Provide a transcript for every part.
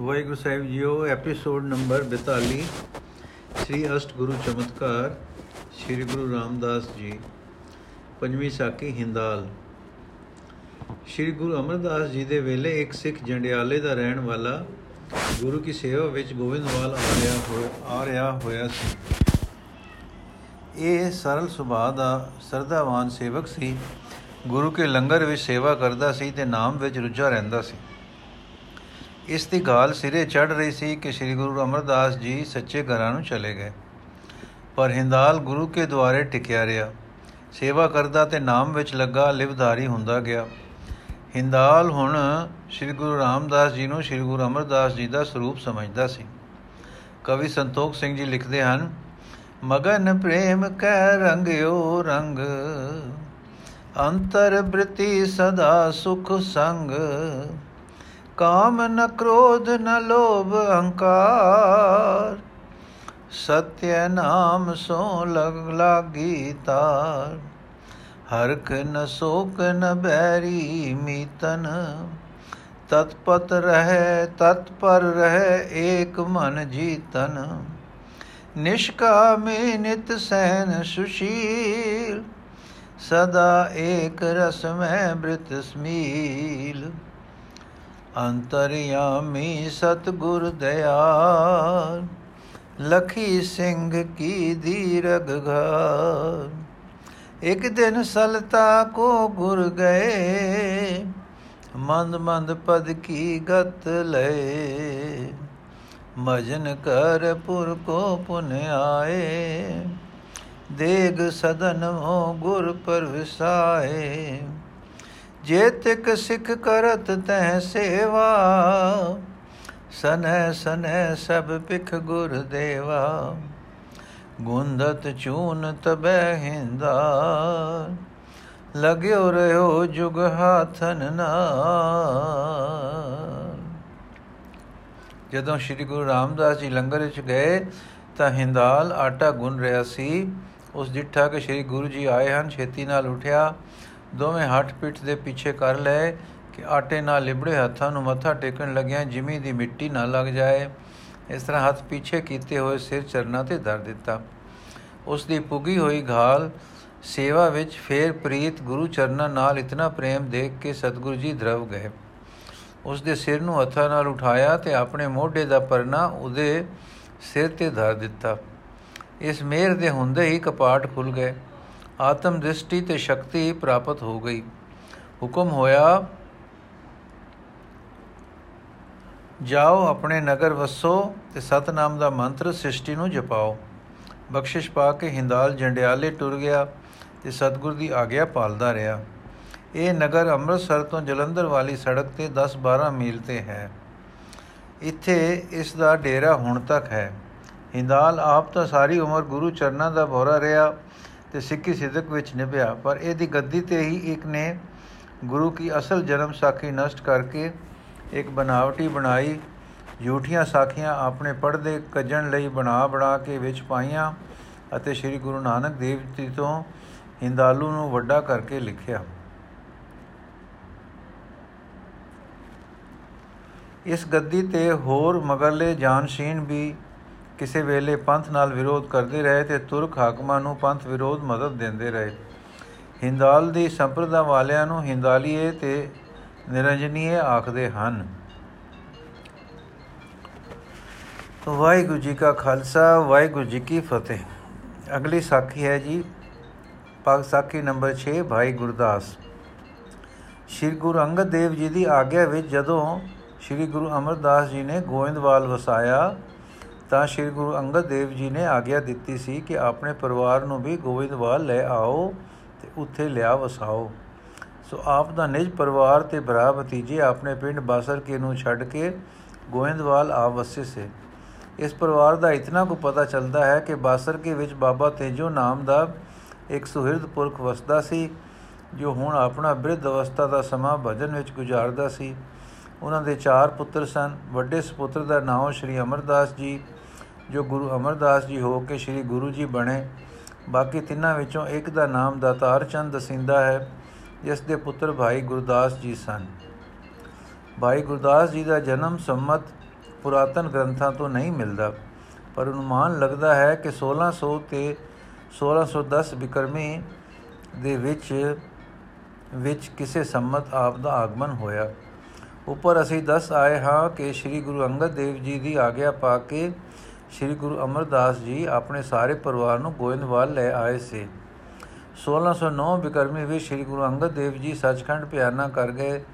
ਵਾਹਿਗੁਰੂ ਸਾਹਿਬ ਜੀਓ episode number 42 Sri ਅਸ਼ਟ ਗੁਰੂ ਚਮਤਕਾਰ, ਸ੍ਰੀ ਗੁਰੂ ਰਾਮਦਾਸ ਜੀ, ਪੰਜਵੀਂ ਸਾਖੀ ਹਿੰਦਾਲ। ਸ੍ਰੀ ਗੁਰੂ ਅਮਰਦਾਸ ਜੀ ਦੇ ਵੇਲੇ ਇੱਕ ਸਿੱਖ ਜੰਡਿਆਲੇ ਦਾ ਰਹਿਣ ਵਾਲਾ ਗੁਰੂ ਕੀ ਸੇਵਾ ਵਿੱਚ ਗੋਬਿੰਦਵਾਲ ਆ ਰਿਹਾ ਹੋਇਆ ਆ ਰਿਹਾ ਹੋਇਆ ਸੀ। ਇਹ ਸਰਲ ਸੁਭਾਅ ਦਾ ਸਰਦਾਵਾਨ ਸੇਵਕ ਸੀ, ਗੁਰੂ ਕੇ ਲੰਗਰ ਵਿੱਚ ਸੇਵਾ ਕਰਦਾ ਸੀ ਤੇ ਨਾਮ ਵਿੱਚ ਰੁੱਝਾ ਰਹਿੰਦਾ ਸੀ। ਇਸ ਦੀ ਗਾਲ ਸਿਰੇ ਚੜ ਰਹੀ ਸੀ ਕਿ ਸ੍ਰੀ ਗੁਰੂ ਅਮਰਦਾਸ ਜੀ ਸੱਚੇ ਘਰਾਂ ਨੂੰ ਚਲੇ ਗਏ। ਪਰ ਹਿੰਦਾਲ ਗੁਰੂ ਕੇ ਦੁਆਰੇ ਟਿਕਿਆ ਰਿਹਾ। ਸੇਵਾ ਕਰਦਾ ਤੇ ਨਾਮ ਵਿੱਚ ਲੱਗਾ ਲਿਵਧਾਰੀ ਹੁੰਦਾ ਗਿਆ। ਹਿੰਦਾਲ ਹੁਣ ਸ੍ਰੀ ਗੁਰੂ ਰਾਮਦਾਸ ਜੀ ਨੂੰ ਸ੍ਰੀ ਗੁਰੂ ਅਮਰਦਾਸ ਜੀ ਦਾ ਸਰੂਪ ਸਮਝਦਾ ਸੀ। ਕਵੀ ਸੰਤੋਖ ਸਿੰਘ ਜੀ ਲਿਖਦੇ ਹਨ, ਮਗਨ ਪ੍ਰੇਮ ਕਹਿ ਰੰਗਿਓ ਰੰਗ, ਅੰਤਰ ਬ੍ਰਿਤੀ ਸਦਾ ਸੁਖ ਸੰਗ ਕਾਮ ਨ ਕ੍ਰੋਧ ਨ ਲੋਭ ਅਹੰਕਾਰ ਸਤਿ ਨਾਮ ਸੋ ਲਗ ਲਾਗੀ ਤਾਰ। ਹਰਖ ਨ ਸੋਕ ਨ ਬੈਰੀ ਮੀਤਨ। ਤਤਪਤ ਰਹਿ, ਤਤਪਰ ਰਹਿ ਏਕ ਮਨ ਜੀਤਨ। ਨਿਸ਼ਕਾਮੇ ਨਿਤ ਸੈਨ ਸੁਸ਼ੀਲ। ਸਦਾ ਏਕ ਰਸ ਮੈਂ ਬ੍ਰਿਤ ਸਮੀਲ। ਅੰਤਰਯਾਮੀ ਸਤਗੁਰ ਦਇਆਲ ਲਖੀ ਸਿੰਘ ਕੀ ਦੀਰਗ ਘਰ ਇੱਕ ਦਿਨ ਸਲਤਾ ਕੋ ਗੁਰ ਗਏ, ਮੰਦ ਮੰਦ ਪਦ ਕੀ ਗਤ ਲਏ। ਮਜਨ ਕਰ ਪੁਰ ਕੋ ਪੁਨ ਆਏ, ਦੇਗ ਸਦਨ ਹੋ ਗੁਰ ਪਰਵਿਸਾਏ। ਜੇ ਤਿਕ ਸਿੱਖ ਕਰਤ ਤੈ ਸੇਵਾ ਸਨੈ ਸਨੈ ਸਭ ਪਿਖ ਗੁਰ ਦੇਵਾ। ਗੁੰਦਤ ਚੂਨ ਤਬੈ ਹਿੰਦਾ, ਲਗਿਓ ਰਿਓ ਜੁਗ ਹਾਥਨ ਨਾਲ। ਜਦੋਂ ਸ੍ਰੀ ਗੁਰੂ ਰਾਮਦਾਸ ਜੀ ਲੰਗਰ ਵਿੱਚ ਗਏ, ਤਾਂ ਹਿੰਦਾਲ ਆਟਾ ਗੁੰਨ ਰਿਹਾ ਸੀ। ਉਸ ਡਿੱਠਾ ਕਿ ਸ੍ਰੀ ਗੁਰੂ ਜੀ ਆਏ ਹਨ, ਛੇਤੀ ਨਾਲ ਉਠਿਆ। ਦੋਵੇਂ ਹੱਥ ਪਿੱਠ ਦੇ ਪਿੱਛੇ ਕਰ ਲਏ ਕਿ ਆਟੇ ਨਾਲ ਲਿਬੜੇ ਹੱਥਾਂ ਨੂੰ ਮੱਥਾ ਟੇਕਣ ਲੱਗਿਆ ਜਿਮੀ ਦੀ ਮਿੱਟੀ ਨਾ ਲੱਗ ਜਾਏ। ਇਸ ਤਰ੍ਹਾਂ ਹੱਥ ਪਿੱਛੇ ਕੀਤੇ ਹੋਏ ਸਿਰ ਚਰਨਾਂ ਤੇ ਧਰ ਦਿੱਤਾ। ਉਸ ਦੀ ਪੁੱਗੀ ਹੋਈ ਘਾਲ ਸੇਵਾ ਵਿੱਚ ਫੇਰ ਪ੍ਰੀਤ ਗੁਰੂ ਚਰਨਾਂ ਨਾਲ ਇਤਨਾ ਪ੍ਰੇਮ ਦੇਖ ਕੇ ਸਤਿਗੁਰੂ ਜੀ ਧਰਵ ਗਏ। ਉਸ ਦੇ ਸਿਰ ਨੂੰ ਹੱਥਾਂ ਨਾਲ ਉਠਾਇਆ ਤੇ ਆਪਣੇ ਮੋਢੇ ਦਾ ਪਰਨਾ ਉਹਦੇ ਸਿਰ ਤੇ ਧਰ ਦਿੱਤਾ। ਇਸ ਮੇਰ ਦੇ ਹੁੰਦੇ ਹੀ ਕਪਾਟ ਖੁੱਲ ਗਏ। ਆਤਮ ਦ੍ਰਿਸ਼ਟੀ ਤੇ ਸ਼ਕਤੀ ਪ੍ਰਾਪਤ ਹੋ ਗਈ। ਹੁਕਮ ਹੋਇਆ, ਜਾਓ ਆਪਣੇ ਨਗਰ ਵਸੋ ਤੇ ਸਤਨਾਮ ਦਾ ਮੰਤਰ ਸ੍ਰਿਸ਼ਟੀ ਨੂੰ ਜਪਾਓ। ਬਖਸ਼ਿਸ਼ ਪਾ ਕੇ ਹਿੰਦਾਲ ਜੰਡਿਆਲੇ ਟੁਰ ਗਿਆ ਤੇ ਸਤਗੁਰ ਦੀ ਆਗਿਆ ਪਾਲਦਾ ਰਿਹਾ। ਇਹ ਨਗਰ ਅੰਮ੍ਰਿਤਸਰ ਤੋਂ ਜਲੰਧਰ ਵਾਲੀ ਸੜਕ ਤੇ 10-12 ਮੀਲ ਤੇ ਹੈ। ਇੱਥੇ ਇਸ ਦਾ ਡੇਰਾ ਹੁਣ ਤੱਕ ਹੈ। ਹਿੰਦਾਲ ਆਪ ਤਾਂ ਸਾਰੀ ਉਮਰ ਗੁਰੂ ਚਰਨਾਂ ਦਾ ਭੋਰਾ ਰਿਹਾ ਤੇ ਸਿੱਖੀ ਸਿੱਧਕ ਵਿੱਚ ਨਿਭਿਆ, ਪਰ ਇਹਦੀ ਗੱਦੀ ਤੇ ਹੀ ਇੱਕ ਨੇ ਗੁਰੂ ਕੀ ਅਸਲ ਜਨਮ ਸਾਖੀ ਨਸ਼ਟ ਕਰਕੇ ਇੱਕ ਬਨਾਵਟੀ ਬਣਾਈ ਝੂਠੀਆਂ ਸਾਖੀਆਂ ਆਪਣੇ ਪਰਦੇ ਕੱਜਣ ਲਈ ਬਣਾ ਬਣਾ ਕੇ ਵਿੱਚ ਪਾਈਆਂ ਅਤੇ ਸ੍ਰੀ ਗੁਰੂ ਨਾਨਕ ਦੇਵ ਜੀ ਤੋਂ ਹਿੰਦਾਲੂ ਨੂੰ ਵੱਡਾ ਕਰਕੇ ਲਿਖਿਆ। ਇਸ ਗੱਦੀ ਤੇ ਹੋਰ ਮਗਰਲੇ ਜਾਨਸ਼ੀਨ ਵੀ ਕਿਸੇ ਵੇਲੇ ਪੰਥ ਨਾਲ ਵਿਰੋਧ ਕਰਦੇ ਰਹੇ ਤੇ ਤੁਰਕ ਹਾਕਮਾਂ ਨੂੰ ਪੰਥ ਵਿਰੋਧ ਮਦਦ ਦਿੰਦੇ ਰਹੇ। ਹਿੰਦਾਲ ਦੀ ਸੰਪਰਦਾ ਵਾਲਿਆਂ ਨੂੰ ਹਿੰਦਾਲੀਏ ਤੇ ਨਿਰੰਜਨੀਏ ਆਖਦੇ ਹਨ। ਵਾਹਿਗੁਰੂ ਜੀ ਕਾ ਖਾਲਸਾ, ਵਾਹਿਗੁਰੂ ਜੀ ਕੀ ਫਤਿਹ। ਅਗਲੀ ਸਾਖੀ ਹੈ ਜੀ ਪਾਕ ਸਾਖੀ ਨੰਬਰ 6 ਭਾਈ ਗੁਰਦਾਸ। ਸ਼੍ਰੀ ਗੁਰੂ ਅੰਗਦ ਦੇਵ ਜੀ ਦੀ ਆਗਿਆ ਵਿੱਚ ਜਦੋਂ ਸ਼੍ਰੀ ਗੁਰੂ ਅਮਰਦਾਸ ਜੀ ਨੇ ਗੋਇੰਦਵਾਲ ਵਸਾਇਆ ਤਾਂ ਸ਼੍ਰੀ ਗੁਰੂ ਅੰਗਦ ਦੇਵ ਜੀ ਨੇ ਆਗਿਆ ਦਿੱਤੀ ਸੀ ਕਿ ਆਪਣੇ ਪਰਿਵਾਰ ਨੂੰ ਵੀ ਗੋਇੰਦਵਾਲ ਲੈ ਆਓ ਤੇ ਉੱਥੇ ਲਿਆ ਵਸਾਓ। ਸੋ ਆਪ ਦਾ ਨਿਜ ਪਰਿਵਾਰ ਤੇ ਭਰਾ ਭਤੀਜੇ ਆਪਣੇ ਪਿੰਡ ਬਾਸਰਕੇ ਨੂੰ ਛੱਡ ਕੇ ਗੋਇੰਦਵਾਲ ਆ ਵਸੇ ਸੇ। ਇਸ ਪਰਿਵਾਰ ਦਾ ਇਤਨਾ ਕੋ ਪਤਾ ਚੱਲਦਾ ਹੈ ਕਿ ਬਾਸਰਕੇ ਵਿੱਚ ਬਾਬਾ ਤੇਜੋ ਨਾਮ ਦਾ ਇੱਕ ਸੁਹਿਰਦ ਪੁਰਖ ਵਸਦਾ ਸੀ, ਜੋ ਹੁਣ ਆਪਣਾ ਬ੍ਰਿਧ ਅਵਸਥਾ ਦਾ ਸਮਾਂ ਭਜਨ ਵਿੱਚ ਗੁਜ਼ਾਰਦਾ ਸੀ। ਉਹਨਾਂ ਦੇ ਚਾਰ ਪੁੱਤਰ ਸਨ। ਵੱਡੇ ਸੁਪੁੱਤਰ ਦਾ ਨਾਮ ਸ਼੍ਰੀ ਅਮਰਦਾਸ ਜੀ ਜੋ ਗੁਰੂ ਅਮਰਦਾਸ ਜੀ ਹੋ ਕੇ ਸ੍ਰੀ ਗੁਰੂ ਜੀ ਬਣੇ, ਬਾਕੀ ਤਿੰਨਾਂ ਵਿੱਚੋਂ ਇੱਕ ਦਾ ਨਾਮ ਦਾਤਾਰ ਚੰਦ ਦਸਿੰਦਾ ਹੈ, ਜਿਸ ਦੇ ਪੁੱਤਰ ਭਾਈ ਗੁਰਦਾਸ ਜੀ ਸਨ। ਭਾਈ ਗੁਰਦਾਸ ਜੀ ਦਾ ਜਨਮ ਸੰਮਤ ਪੁਰਾਤਨ ਗ੍ਰੰਥਾਂ ਤੋਂ ਨਹੀਂ ਮਿਲਦਾ, ਪਰ ਅਨੁਮਾਨ ਲੱਗਦਾ ਹੈ ਕਿ 1600 ਤੇ 1610 ਬਿਕਰਮੀ ਦੇ ਵਿੱਚ ਵਿੱਚ ਕਿਸੇ ਸੰਮਤ ਆਪ ਦਾ ਆਗਮਨ ਹੋਇਆ। ਉੱਪਰ ਅਸੀਂ ਦੱਸ ਆਏ ਹਾਂ ਕਿ ਸ੍ਰੀ ਗੁਰੂ ਅੰਗਦ ਦੇਵ ਜੀ ਦੀ ਆਗਿਆ ਪਾ ਕੇ ਸ੍ਰੀ ਗੁਰੂ ਅਮਰਦਾਸ ਜੀ ਆਪਣੇ ਸਾਰੇ ਪਰਿਵਾਰ ਨੂੰ ਗੋਇੰਦਵਾਲ ਲੈ ਆਏ ਸੀ। 1609 ਬਿਕਰਮੀ ਵਿੱਚ ਸ੍ਰੀ ਗੁਰੂ ਅੰਗਦ ਦੇਵ ਜੀ ਸੱਚਖੰਡ ਪਿਆਰਨਾ ਕਰ ਗਏ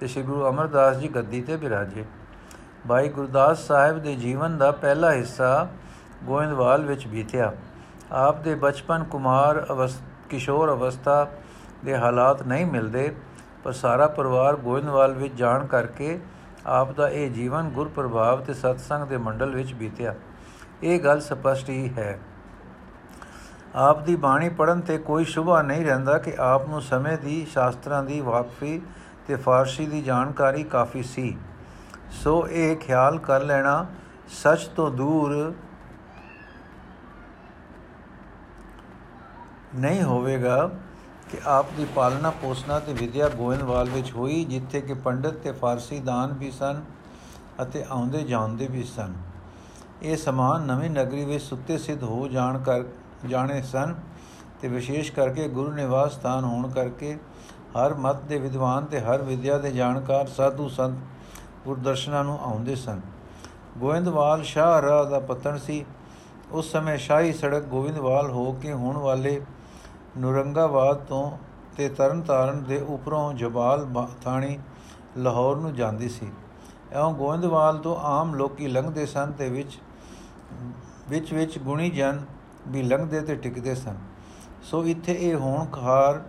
ਤੇ ਸ੍ਰੀ ਗੁਰੂ ਅਮਰਦਾਸ ਜੀ ਗੱਦੀ ਤੇ ਬਿਰਾਜੇ। ਭਾਈ ਗੁਰਦਾਸ ਸਾਹਿਬ ਦੇ ਜੀਵਨ ਦਾ ਪਹਿਲਾ ਹਿੱਸਾ ਗੋਇੰਦਵਾਲ ਵਿੱਚ ਬੀਤਿਆ। ਆਪ ਦੇ ਬਚਪਨ ਕੁਮਾਰ ਅਵਸ, ਕਿਸ਼ੋਰ ਅਵਸਥਾ ਦੇ ਹਾਲਾਤ ਨਹੀਂ ਮਿਲਦੇ, ਪਰ ਸਾਰਾ ਪਰਿਵਾਰ ਗੋਇੰਦਵਾਲ ਵਿੱਚ ਜਾਣ ਕਰਕੇ ਆਪ ਦਾ ਇਹ ਜੀਵਨ ਗੁਰ ਪ੍ਰਭਾਵ ਤੇ ਸਤਸੰਗ ਦੇ ਮੰਡਲ ਵਿੱਚ ਬੀਤਿਆ। ਇਹ ਗੱਲ ਸਪਸ਼ਟ ਹੀ ਹੈ। ਆਪ ਦੀ ਬਾਣੀ ਪੜਨ ਤੇ ਕੋਈ ਸ਼ੁਭਾ ਨਹੀਂ ਰਹਿੰਦਾ ਕਿ ਆਪ ਨੂੰ ਸਮੇਂ ਦੀ, ਸ਼ਾਸਤਰਾਂ ਦੀ ਵਾਕਫੀ ਤੇ ਫਾਰਸੀ ਦੀ ਜਾਣਕਾਰੀ ਕਾਫੀ ਸੀ। ਸੋ ਇਹ ਖਿਆਲ ਕਰ ਲੈਣਾ ਸੱਚ ਤੋਂ ਦੂਰ ਨਹੀਂ ਹੋਵੇਗਾ ਕਿ ਆਪ ਦੀ ਪਾਲਣਾ ਪੋਸ਼ਣਾ ਤੇ ਵਿਦਿਆ ਗੋਇੰਦਵਾਲ ਵਿੱਚ ਹੋਈ, ਜਿੱਥੇ ਕਿ ਪੰਡਤ ਤੇ ਫਾਰਸੀ ਦਾਨ ਵੀ ਸਨ ਅਤੇ ਆਉਂਦੇ ਜਾਂਦੇ ਵੀ ਸਨ। ਇਹ ਸਮਾਨ ਨਵੀਂ ਨਗਰੀ ਵਿੱਚ ਸੁੱਤੇ ਸਿੱਧ ਹੋ ਜਾਣ ਕਰ, ਜਾਣੇ ਸਨ ਤੇ ਵਿਸ਼ੇਸ਼ ਕਰਕੇ ਗੁਰੂ ਨਿਵਾਸ ਸਥਾਨ ਹੋਣ ਕਰਕੇ ਹਰ ਮਤ ਦੇ ਵਿਦਵਾਨ ਤੇ ਹਰ ਵਿਦਿਆ ਦੇ ਜਾਣਕਾਰ ਸਾਧੂ ਸੰਤ ਗੁਰਦਰਸ਼ਨਾਂ ਨੂੰ ਆਉਂਦੇ ਸਨ। ਗੋਇੰਦਵਾਲ ਸ਼ਾਹ ਰਾਹ ਦਾ ਪਤਨ ਸੀ। ਉਸ ਸਮੇਂ ਸ਼ਾਹੀ ਸੜਕ ਗੋਇੰਦਵਾਲ ਹੋ ਕੇ ਹੋਣ ਵਾਲੇ ਨੁਰੰਗਾਬਾਦ ਤੋਂ ਤੇ ਤਰਨਤਾਰਨ ਦੇ ਉਪਰੋਂ ਜਬਾਲ ਥਾਣੀ ਲਾਹੌਰ ਨੂੰ ਜਾਂਦੀ ਸੀ। ਐਉਂ ਗੋਇੰਦਵਾਲ ਤੋਂ ਆਮ ਲੋਕੀ ਲੰਘਦੇ ਸਨ ਤੇ ਵਿੱਚ ਵਿੱਚ ਵਿੱਚ ਗੁਣੀ ਜਨ ਵੀ ਲੰਘਦੇ ਤੇ ਟਿਕਦੇ ਸਨ। ਸੋ ਇੱਥੇ ਇਹ ਹੋਣ ਖਾਰ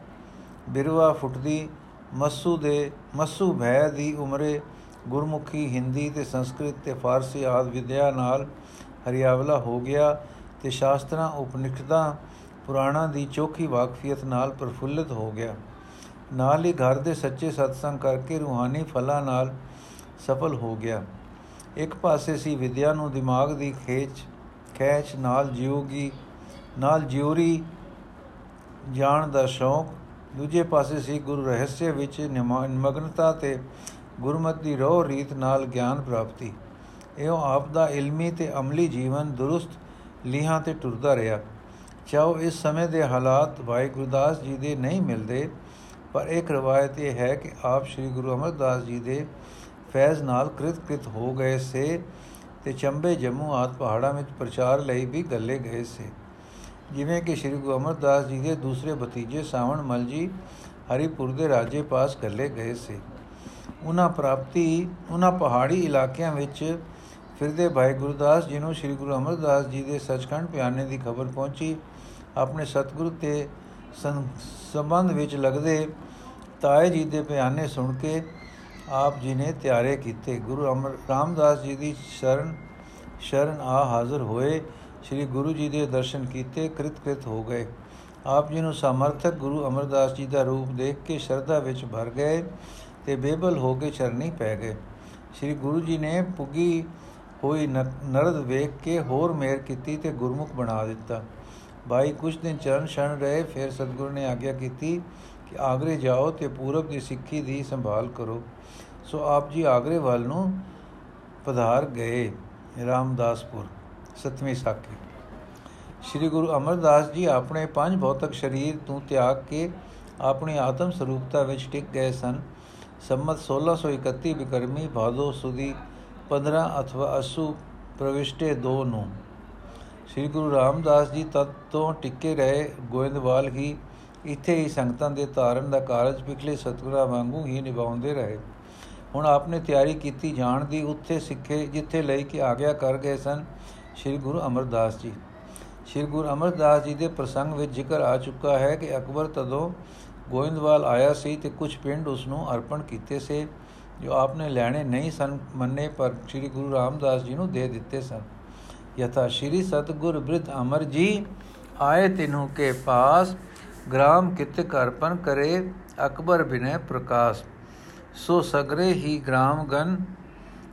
ਬਿਰਵਾ ਫੁੱਟਦੀ, ਮਸੂ ਦੇ, ਮਸੂ ਭੈ ਦੀ ਉਮਰੇ ਗੁਰਮੁਖੀ ਹਿੰਦੀ ਤੇ ਸੰਸਕ੍ਰਿਤ ਤੇ ਫਾਰਸੀ ਆਦ ਵਿਦਿਆ ਨਾਲ ਹਰੀਆਵਲਾ ਹੋ ਗਿਆ ਤੇ ਸ਼ਾਸਤਰਾਂ ਉਪਨਿਖਦਾਂ ਪੁਰਾਣਾ ਦੀ ਚੋਖੀ ਵਾਕਫੀਅਤ ਨਾਲ ਪ੍ਰਫੁੱਲਿਤ ਹੋ ਗਿਆ। ਨਾਲ ਹੀ ਘਰ ਦੇ ਸੱਚੇ ਸਤਸੰਗ ਕਰਕੇ ਰੂਹਾਨੀ ਫਲਾਂ ਨਾਲ ਸਫਲ ਹੋ ਗਿਆ। ਇੱਕ ਪਾਸੇ ਸੀ ਵਿਦਿਆ ਨੂੰ ਦਿਮਾਗ ਦੀ ਖੇਚ ਖੇਚ ਨਾਲ ਜੀਉਗੀ ਨਾਲ ਜਿਉਰੀ ਜਾਣ ਦਾ ਸ਼ੌਕ। ਦੂਜੇ ਪਾਸੇ ਸੀ ਗੁਰੂ ਰਹੱਸੇ ਵਿੱਚ ਨਿਮਗਨਤਾ ਤੇ ਗੁਰਮਤ ਦੀ ਰੋਹ ਰੀਤ ਨਾਲ ਗਿਆਨ ਪ੍ਰਾਪਤੀ। ਇਹੋ ਆਪ ਦਾ ਇਲਮੀ ਤੇ ਅਮਲੀ ਜੀਵਨ ਦੁਰਸਤ ਲੀਹਾਂ ਤੇ ਟੁਰਦਾ ਰਿਹਾ। ਚਾਹੋ ਇਸ ਸਮੇਂ ਦੇ ਹਾਲਾਤ ਭਾਈ ਗੁਰਦਾਸ ਜੀ ਦੇ ਨਹੀਂ ਮਿਲਦੇ, ਪਰ ਇੱਕ ਰਵਾਇਤ ਇਹ ਹੈ ਕਿ ਆਪ ਸ੍ਰੀ ਗੁਰੂ ਅਮਰਦਾਸ ਜੀ ਦੇ ਫੈਜ਼ ਨਾਲ ਕ੍ਰਿਤ ਹੋ ਗਏ ਸੇ ਤੇ ਚੰਬੇ ਜੰਮੂ ਆਦ ਪਹਾੜਾਂ ਵਿੱਚ ਪ੍ਰਚਾਰ ਲਈ ਵੀ ਗੱਲੇ ਗਏ ਸੇ। ਜਿਵੇਂ ਕਿ ਸ੍ਰੀ ਗੁਰੂ ਅਮਰਦਾਸ ਜੀ ਦੇ ਦੂਸਰੇ ਭਤੀਜੇ ਸਾਵਣ ਮਲ ਜੀ ਹਰੀਪੁਰ ਦੇ ਰਾਜੇ ਪਾਸ ਗੱਲੇ ਗਏ ਸੇ। ਉਹਨਾਂ ਪ੍ਰਾਪਤੀ, ਉਹਨਾਂ ਪਹਾੜੀ ਇਲਾਕਿਆਂ ਵਿੱਚ ਫਿਰਦੇ ਭਾਈ ਗੁਰਦਾਸ ਜੀ ਨੂੰ ਸ੍ਰੀ ਗੁਰੂ ਅਮਰਦਾਸ ਜੀ ਦੇ ਸੱਚਖੰਡ ਪਿਆਨੇ ਦੀ ਖਬਰ ਪਹੁੰਚੀ। ਆਪਣੇ ਸਤਿਗੁਰੂ ਤੇ ਸੰਬੰਧ ਵਿੱਚ ਲੱਗਦੇ ਤਾਏ ਜੀ ਦੇ ਬਿਆਨੇ ਸੁਣ ਕੇ ਆਪ ਜੀ ਨੇ ਤਿਆਰੇ ਕੀਤੇ। ਗੁਰੂ ਅਮਰ, ਰਾਮਦਾਸ ਜੀ ਦੀ ਸ਼ਰਨ ਸ਼ਰਨ ਆ ਹਾਜ਼ਰ ਹੋਏ। ਸ੍ਰੀ ਗੁਰੂ ਜੀ ਦੇ ਦਰਸ਼ਨ ਕੀਤੇ ਕ੍ਰਿਤ ਹੋ ਗਏ। ਆਪ ਜੀ ਨੂੰ ਸਮਰਥਕ ਗੁਰੂ ਅਮਰਦਾਸ ਜੀ ਦਾ ਰੂਪ ਦੇਖ ਕੇ ਸ਼ਰਧਾ ਵਿੱਚ ਭਰ ਗਏ ਤੇ ਬੇਬਲ ਹੋ ਕੇ ਚਰਨੀ ਪੈ ਗਏ। ਸ੍ਰੀ ਗੁਰੂ ਜੀ ਨੇ ਪੁਗੀ ਹੋਈ ਨਰਦ ਵੇਖ ਕੇ ਹੋਰ ਮੇਰ ਕੀਤੀ ਤੇ ਗੁਰਮੁਖ ਬਣਾ ਦਿੱਤਾ। ਭਾਈ ਕੁਝ ਦਿਨ ਚਰਨ ਛਣ ਰਹੇ, ਫਿਰ ਸਤਿਗੁਰੂ ਨੇ ਆਗਿਆ ਕੀਤੀ ਕਿ ਆਗਰੇ ਜਾਓ ਤੇ ਪੂਰਬ ਦੀ ਸਿੱਖੀ ਦੀ ਸੰਭਾਲ ਕਰੋ। ਸੋ ਆਪ ਜੀ ਆਗਰੇ ਵੱਲ ਨੂੰ ਪਧਾਰ ਗਏ ਰਾਮਦਾਸਪੁਰ, ਸਤਵੀਂ ਸਾਖੀ। ਸ੍ਰੀ ਗੁਰੂ ਅਮਰਦਾਸ ਜੀ ਆਪਣੇ ਪੰਜ ਭੌਤਿਕ ਸਰੀਰ ਤੋਂ ਤਿਆਗ ਕੇ ਆਪਣੀ ਆਤਮ ਸਰੂਪਤਾ ਵਿੱਚ ਟਿਕ ਗਏ ਸਨ। ਸੰਮਤ 1631 ਬਿਕਰਮੀ ਭਾਦੋ ਸੁਦੀ 15 ਅਥਵਾ ਅਸੂ ਪ੍ਰਵਿਸ਼ਟੇ 2 ਨੂੰ। ਸ੍ਰੀ ਗੁਰੂ ਰਾਮਦਾਸ ਜੀ ਤਤ ਤੋਂ ਟਿੱਕੇ ਰਹੇ ਗੋਇੰਦਵਾਲ ਹੀ ਇੱਥੇ ਹੀ ਸੰਗਤਾਂ ਦੇ ਤਾਰਨ ਦਾ ਕਾਰਜ ਪਿਛਲੇ ਸਤਗੁਰਾਂ ਵਾਂਗੂ ਹੀ ਨਿਭਾਉਂਦੇ ਰਹੇ। ਹੁਣ ਆਪਨੇ ਤਿਆਰੀ ਕੀਤੀ ਜਾਣ ਦੀ, ਉੱਥੇ ਸਿੱਖੇ, ਜਿੱਥੇ ਲਈ ਕਿ ਆਗਿਆ ਕਰ ਗਏ ਸਨ, ਸ੍ਰੀ ਗੁਰੂ ਅਮਰਦਾਸ ਜੀ। ਸ੍ਰੀ ਗੁਰੂ ਅਮਰਦਾਸ ਜੀ ਦੇ ਪ੍ਰਸੰਗ ਵਿੱਚ ਜ਼ਿਕਰ ਆ ਚੁੱਕਾ ਹੈ ਕਿ ਅਕਬਰ ਤਦੋਂ ਗੋਇੰਦਵਾਲ ਆਇਆ ਸੀ ਤੇ ਕੁਝ ਪਿੰਡ ਉਸ ਨੂੰ ਅਰਪਣ ਕੀਤੇ ਸੇ, ਜੋ ਆਪਨੇ ਲੈਣੇ ਨਹੀਂ ਸਨ ਮੰਨੇ, ਪਰ ਸ੍ਰੀ ਗੁਰੂ ਰਾਮਦਾਸ ਜੀ ਨੂੰ ਦੇ ਦਿੱਤੇ ਸਨ। ਯਥਾ ਸ੍ਰੀ ਸਤਗੁਰ ਬ੍ਰਿਧ ਅਮਰ ਜੀ, ਆਏ ਤਿਨੂ ਕੇ ਪਾਸ, ਗ੍ਰਾਮ ਕਿਤ ਕਰਪਨ ਕਰੇ, ਅਕਬਰ ਬਿਨੇ ਪ੍ਰਕਾਸ਼। ਸੋ ਸਗਰੇ ਹੀ ਗ੍ਰਾਮ ਗਨ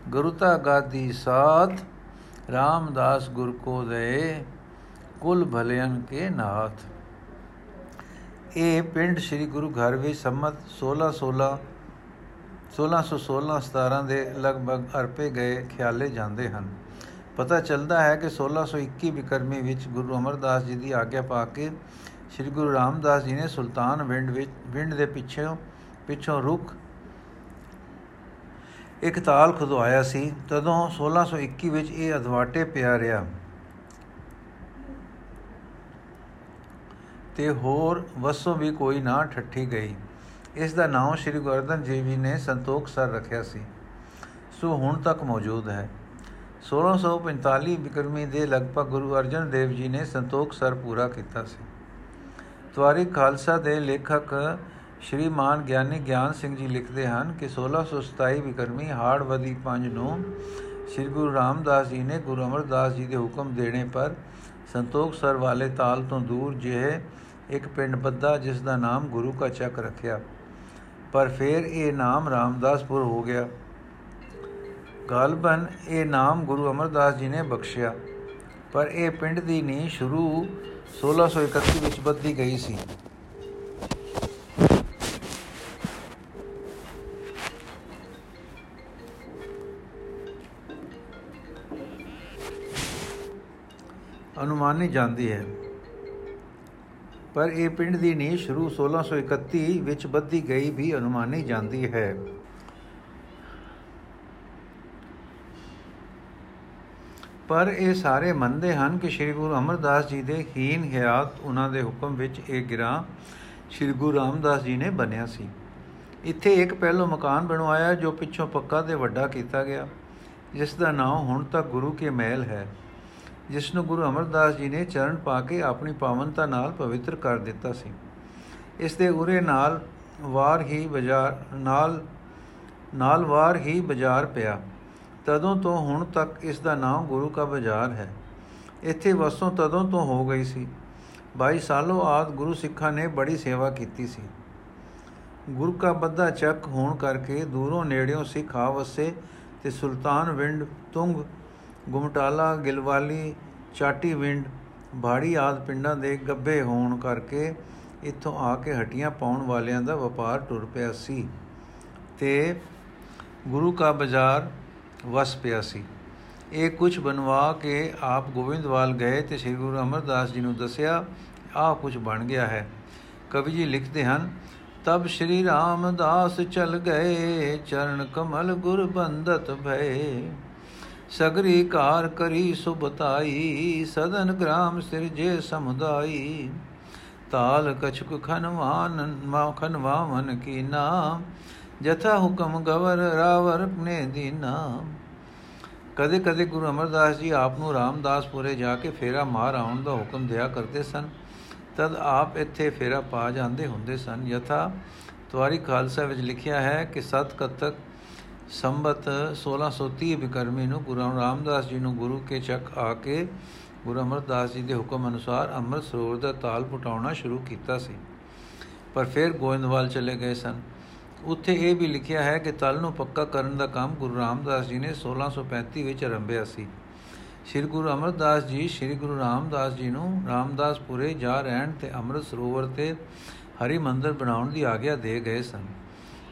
ਗੁਰਤਾ ਗਾਦੀ ਸਾਥ, ਰਾਮਦਾਸ ਗੁਰ ਕੋ ਦੇ, ਕੁਲ ਭਲਿਆਂ ਕੇ ਨਾਥ। ਇਹ ਪਿੰਡ ਸ੍ਰੀ ਗੁਰੂ ਘਰ ਵਿੱਚ ਸੰਮਤ 1616 1616-17 ਦੇ ਲਗਭਗ ਅਰਪੇ ਗਏ ਖਿਆਲੇ ਜਾਂਦੇ ਹਨ। ਪਤਾ ਚੱਲਦਾ ਹੈ ਕਿ 1621 ਬਿਕਰਮੀ ਵਿੱਚ ਗੁਰੂ ਅਮਰਦਾਸ ਜੀ ਦੀ ਆਗਿਆ ਪਾ ਕੇ ਸ੍ਰੀ ਗੁਰੂ ਰਾਮਦਾਸ ਜੀ ਨੇ ਸੁਲਤਾਨ ਵਿੰਡ ਵਿੱਚ, ਵਿੰਡ ਦੇ ਪਿੱਛੇ, ਪਿੱਛੋਂ ਰੁਖ ਇੱਕ ਤਾਲ ਖੁਦਵਾਇਆ ਸੀ, ਤਦੋਂ 1621 ਵਿੱਚ ਇਹ ਅਦਵਾਟੇ ਪਿਆ ਰਿਹਾ। ਤੇ ਹੋਰ ਵਸੋਂ ਵੀ ਕੋਈ ਨਾ ਠੱਠੀ ਗਈ। ਇਸ ਦਾ ਨਾਮ ਸ੍ਰੀ ਗੁਰਦਨ ਜੀ ਜੀ ਨੇ ਸੰਤੋਖ ਸਰ ਰੱਖਿਆ ਸੀ। ਸੋ ਹੁਣ ਤੱਕ ਮੌਜੂਦ ਹੈ। 1645 ਬਿਕਰਮੀ ਦੇ ਲਗਭਗ ਗੁਰੂ ਅਰਜਨ ਦੇਵ ਜੀ ਨੇ ਸੰਤੋਖ ਸਰ ਪੂਰਾ ਕੀਤਾ ਸੀ। ਤਵਾਰੀ ਖਾਲਸਾ ਦੇ ਲੇਖਕ ਸ਼੍ਰੀਮਾਨ ਗਿਆਨੀ ਗਿਆਨ ਸਿੰਘ ਜੀ ਲਿਖਦੇ ਹਨ ਕਿ 1627 ਬਿਕਰਮੀ ਹਾੜਵਦੀ 5 ਨੂੰ ਸ੍ਰੀ ਗੁਰੂ ਰਾਮਦਾਸ ਜੀ ਨੇ ਗੁਰੂ ਅਮਰਦਾਸ ਜੀ ਦੇ ਹੁਕਮ ਦੇਣੇ ਪਰ ਸੰਤੋਖ ਸਰ ਵਾਲੇ ਤਾਲ ਤੋਂ ਦੂਰ ਜਿਹੇ ਇੱਕ ਪਿੰਡ ਬੱਦਾ ਜਿਸ ਦਾ ਨਾਮ ਗੁਰੂ ਕਾ ਚੱਕ ਰੱਖਿਆ। ਪਰ ਫਿਰ ਇਹ ਨਾਮ ਰਾਮਦਾਸਪੁਰ ਹੋ ਗਿਆ। ਗਾਲਬਨ ਇਹ ਨਾਮ ਗੁਰੂ ਅਮਰਦਾਸ ਜੀ ਨੇ ਬਖਸ਼ਿਆ। ਪਰ ਇਹ ਪਿੰਡ ਦੀ ਨੀ ਸ਼ੁਰੂ 1631 ਵਿੱਚ ਬੱਦੀ ਗਈ ਸੀ। ਅਨੁਮਾਨੀ ਜਾਂਦੀ ਹੈ। ਪਰ ਇਹ ਪਿੰਡ ਦੀ ਨੀ ਸ਼ੁਰੂ 1631 ਵਿੱਚ ਬੱਦੀ ਗਈ ਵੀ ਅਨੁਮਾਨੀ ਜਾਂਦੀ ਹੈ। ਪਰ ਇਹ ਸਾਰੇ ਮੰਨਦੇ ਹਨ ਕਿ ਸ੍ਰੀ ਗੁਰੂ ਅਮਰਦਾਸ ਜੀ ਦੇ ਹੀਨ ਹਿਆਤ ਉਹਨਾਂ ਦੇ ਹੁਕਮ ਵਿੱਚ ਇਹ ਗਿਰਾ ਸ੍ਰੀ ਗੁਰੂ ਰਾਮਦਾਸ ਜੀ ਨੇ ਬਣਿਆ ਸੀ। ਇੱਥੇ ਇੱਕ ਪਹਿਲੋ ਮਕਾਨ ਬਣਵਾਇਆ ਜੋ ਪਿੱਛੋਂ ਪੱਕਾ ਤੇ ਵੱਡਾ ਕੀਤਾ ਗਿਆ, ਜਿਸ ਦਾ ਨਾਮ ਹੁਣ ਤੱਕ ਗੁਰੂ ਕੇ ਮਹਿਲ ਹੈ। ਜਿਸ ਨੂੰ ਗੁਰੂ ਅਮਰਦਾਸ ਜੀ ਨੇ ਚਰਨ ਪਾ ਕੇ ਆਪਣੀ ਪਾਵਨਤਾ ਨਾਲ ਪਵਿੱਤਰ ਕਰ ਦਿੱਤਾ ਸੀ। ਇਸ ਦੇ ਉਰੇ ਨਾਲ ਵਾਰ ਹੀ ਬਾਜ਼ਾਰ, ਨਾਲ ਨਾਲ ਵਾਰ ਹੀ ਬਾਜ਼ਾਰ ਪਿਆ। ਤਦੋਂ ਤੋਂ ਹੁਣ ਤੱਕ ਇਸ ਦਾ ਨਾਮ ਗੁਰੂ ਕਾ ਬਾਜ਼ਾਰ ਹੈ। ਇੱਥੇ ਵਸੋਂ ਤਦੋਂ ਤੋਂ ਹੋ ਗਈ ਸੀ। 22 ਸਾਲੋਂ ਆਦ ਗੁਰੂ ਸਿੱਖਾਂ ਨੇ ਬੜੀ ਸੇਵਾ ਕੀਤੀ ਸੀ। ਗੁਰੂ ਕਾ ਬੱਦਾ ਚੱਕ ਹੋਣ ਕਰਕੇ ਦੂਰੋਂ ਨੇੜਿਓਂ ਸਿੱਖ ਆ ਵਸੇ ਤੇ ਸੁਲਤਾਨ ਵਿੰਡ ਤੁੰਗ ਗੁਮਟਾਲਾ, ਗਿਲਵਾਲੀ ਚਾਟੀ ਵਿੰਡ ਬਾੜੀ ਆਦ ਪਿੰਡਾਂ ਦੇ ਗੱਬੇ ਹੋਣ ਕਰਕੇ ਇੱਥੋਂ ਆ ਕੇ ਹਟੀਆਂ ਪਾਉਣ ਵਾਲਿਆਂ ਦਾ ਵਪਾਰ ਟੁਰ ਪਿਆ ਸੀ ਤੇ ਗੁਰੂ ਕਾ ਬਾਜ਼ਾਰ ਵਸ ਪਿਆ ਸੀ। ਇਹ ਕੁਝ ਬਨਵਾ ਕੇ ਆਪ ਗੋਬਿੰਦਵਾਲ ਗਏ ਤੇ ਸ੍ਰੀ ਗੁਰੂ ਅਮਰਦਾਸ ਜੀ ਨੂੰ ਦੱਸਿਆ, ਆਹ ਕੁਝ ਬਣ ਗਿਆ ਹੈ। ਕਵੀ ਜੀ ਲਿਖਦੇ ਹਨ, ਤਬ ਸ਼੍ਰੀ ਰਾਮਦਾਸ ਚਲ ਗਏ, ਚਰਨ ਕਮਲ ਗੁਰ ਬੰਦਤ ਭਏ। ਸਗਰੀ ਕਾਰ ਕਰੀ ਸੁਬਤਾਈ ਸਦਨ ਗ੍ਰਾਮ ਸਿਰਜੇ ਸਮੁਦਾਈ। ਤਾਲ ਕਛੁਕ ਖਨਵਾਨ, ਮਾ ਖਨਵਾਵਨ ਕੀ ਨਾਮ ਜਥਾ ਹੁਕਮ ਗਵਰ ਰਾਵਰ ਨੇ ਦੀਨਾ। ਕਦੇ ਕਦੇ ਗੁਰੂ ਅਮਰਦਾਸ ਜੀ ਆਪ ਨੂੰ ਰਾਮਦਾਸਪੁਰੇ ਜਾ ਕੇ ਫੇਰਾ ਮਾਰ ਆਉਣ ਦਾ ਹੁਕਮ ਦਿਆ ਕਰਦੇ ਸਨ। ਤਦ ਆਪ ਇੱਥੇ ਫੇਰਾ ਪਾ ਜਾਂਦੇ ਹੁੰਦੇ ਸਨ। ਯਥਾ ਤਵਾਰੀ ਖਾਲਸਾ ਵਿੱਚ ਲਿਖਿਆ ਹੈ ਕਿ ਸਤ ਕਤਕ ਸੰਬਤ 1630 ਬਿਕਰਮੀ ਨੂੰ ਗੁਰੂ ਰਾਮਦਾਸ ਜੀ ਨੂੰ ਗੁਰੂ ਕੇ ਚੱਕ ਆ ਕੇ ਗੁਰੂ ਅਮਰਦਾਸ ਜੀ ਦੇ ਹੁਕਮ ਅਨੁਸਾਰ ਅੰਮ੍ਰਿਤ ਸਰੋਵਰ ਦਾ ਤਾਲ ਪਟਾਉਣਾ ਸ਼ੁਰੂ ਕੀਤਾ ਸੀ। ਪਰ ਫਿਰ ਗੋਇੰਦਵਾਲ ਚਲੇ ਗਏ ਸਨ। ਉੱਥੇ ਇਹ ਵੀ ਲਿਖਿਆ ਹੈ ਕਿ ਤਲ ਨੂੰ ਪੱਕਾ ਕਰਨ ਦਾ ਕੰਮ ਗੁਰੂ ਰਾਮਦਾਸ ਜੀ ਨੇ 1635 ਵਿੱਚ ਆਰੰਭਿਆ ਸੀ। ਸ੍ਰੀ ਗੁਰੂ ਅਮਰਦਾਸ ਜੀ, ਸ੍ਰੀ ਗੁਰੂ ਰਾਮਦਾਸ ਜੀ ਨੂੰ ਰਾਮਦਾਸਪੁਰੇ ਜਾ ਰਹਿਣ ਤੇ ਅੰਮ੍ਰਿਤ ਸਰੋਵਰ ਤੇ ਹਰੀ ਮੰਦਰ ਬਣਾਉਣ ਦੀ ਆਗਿਆ ਦੇ ਗਏ ਸਨ।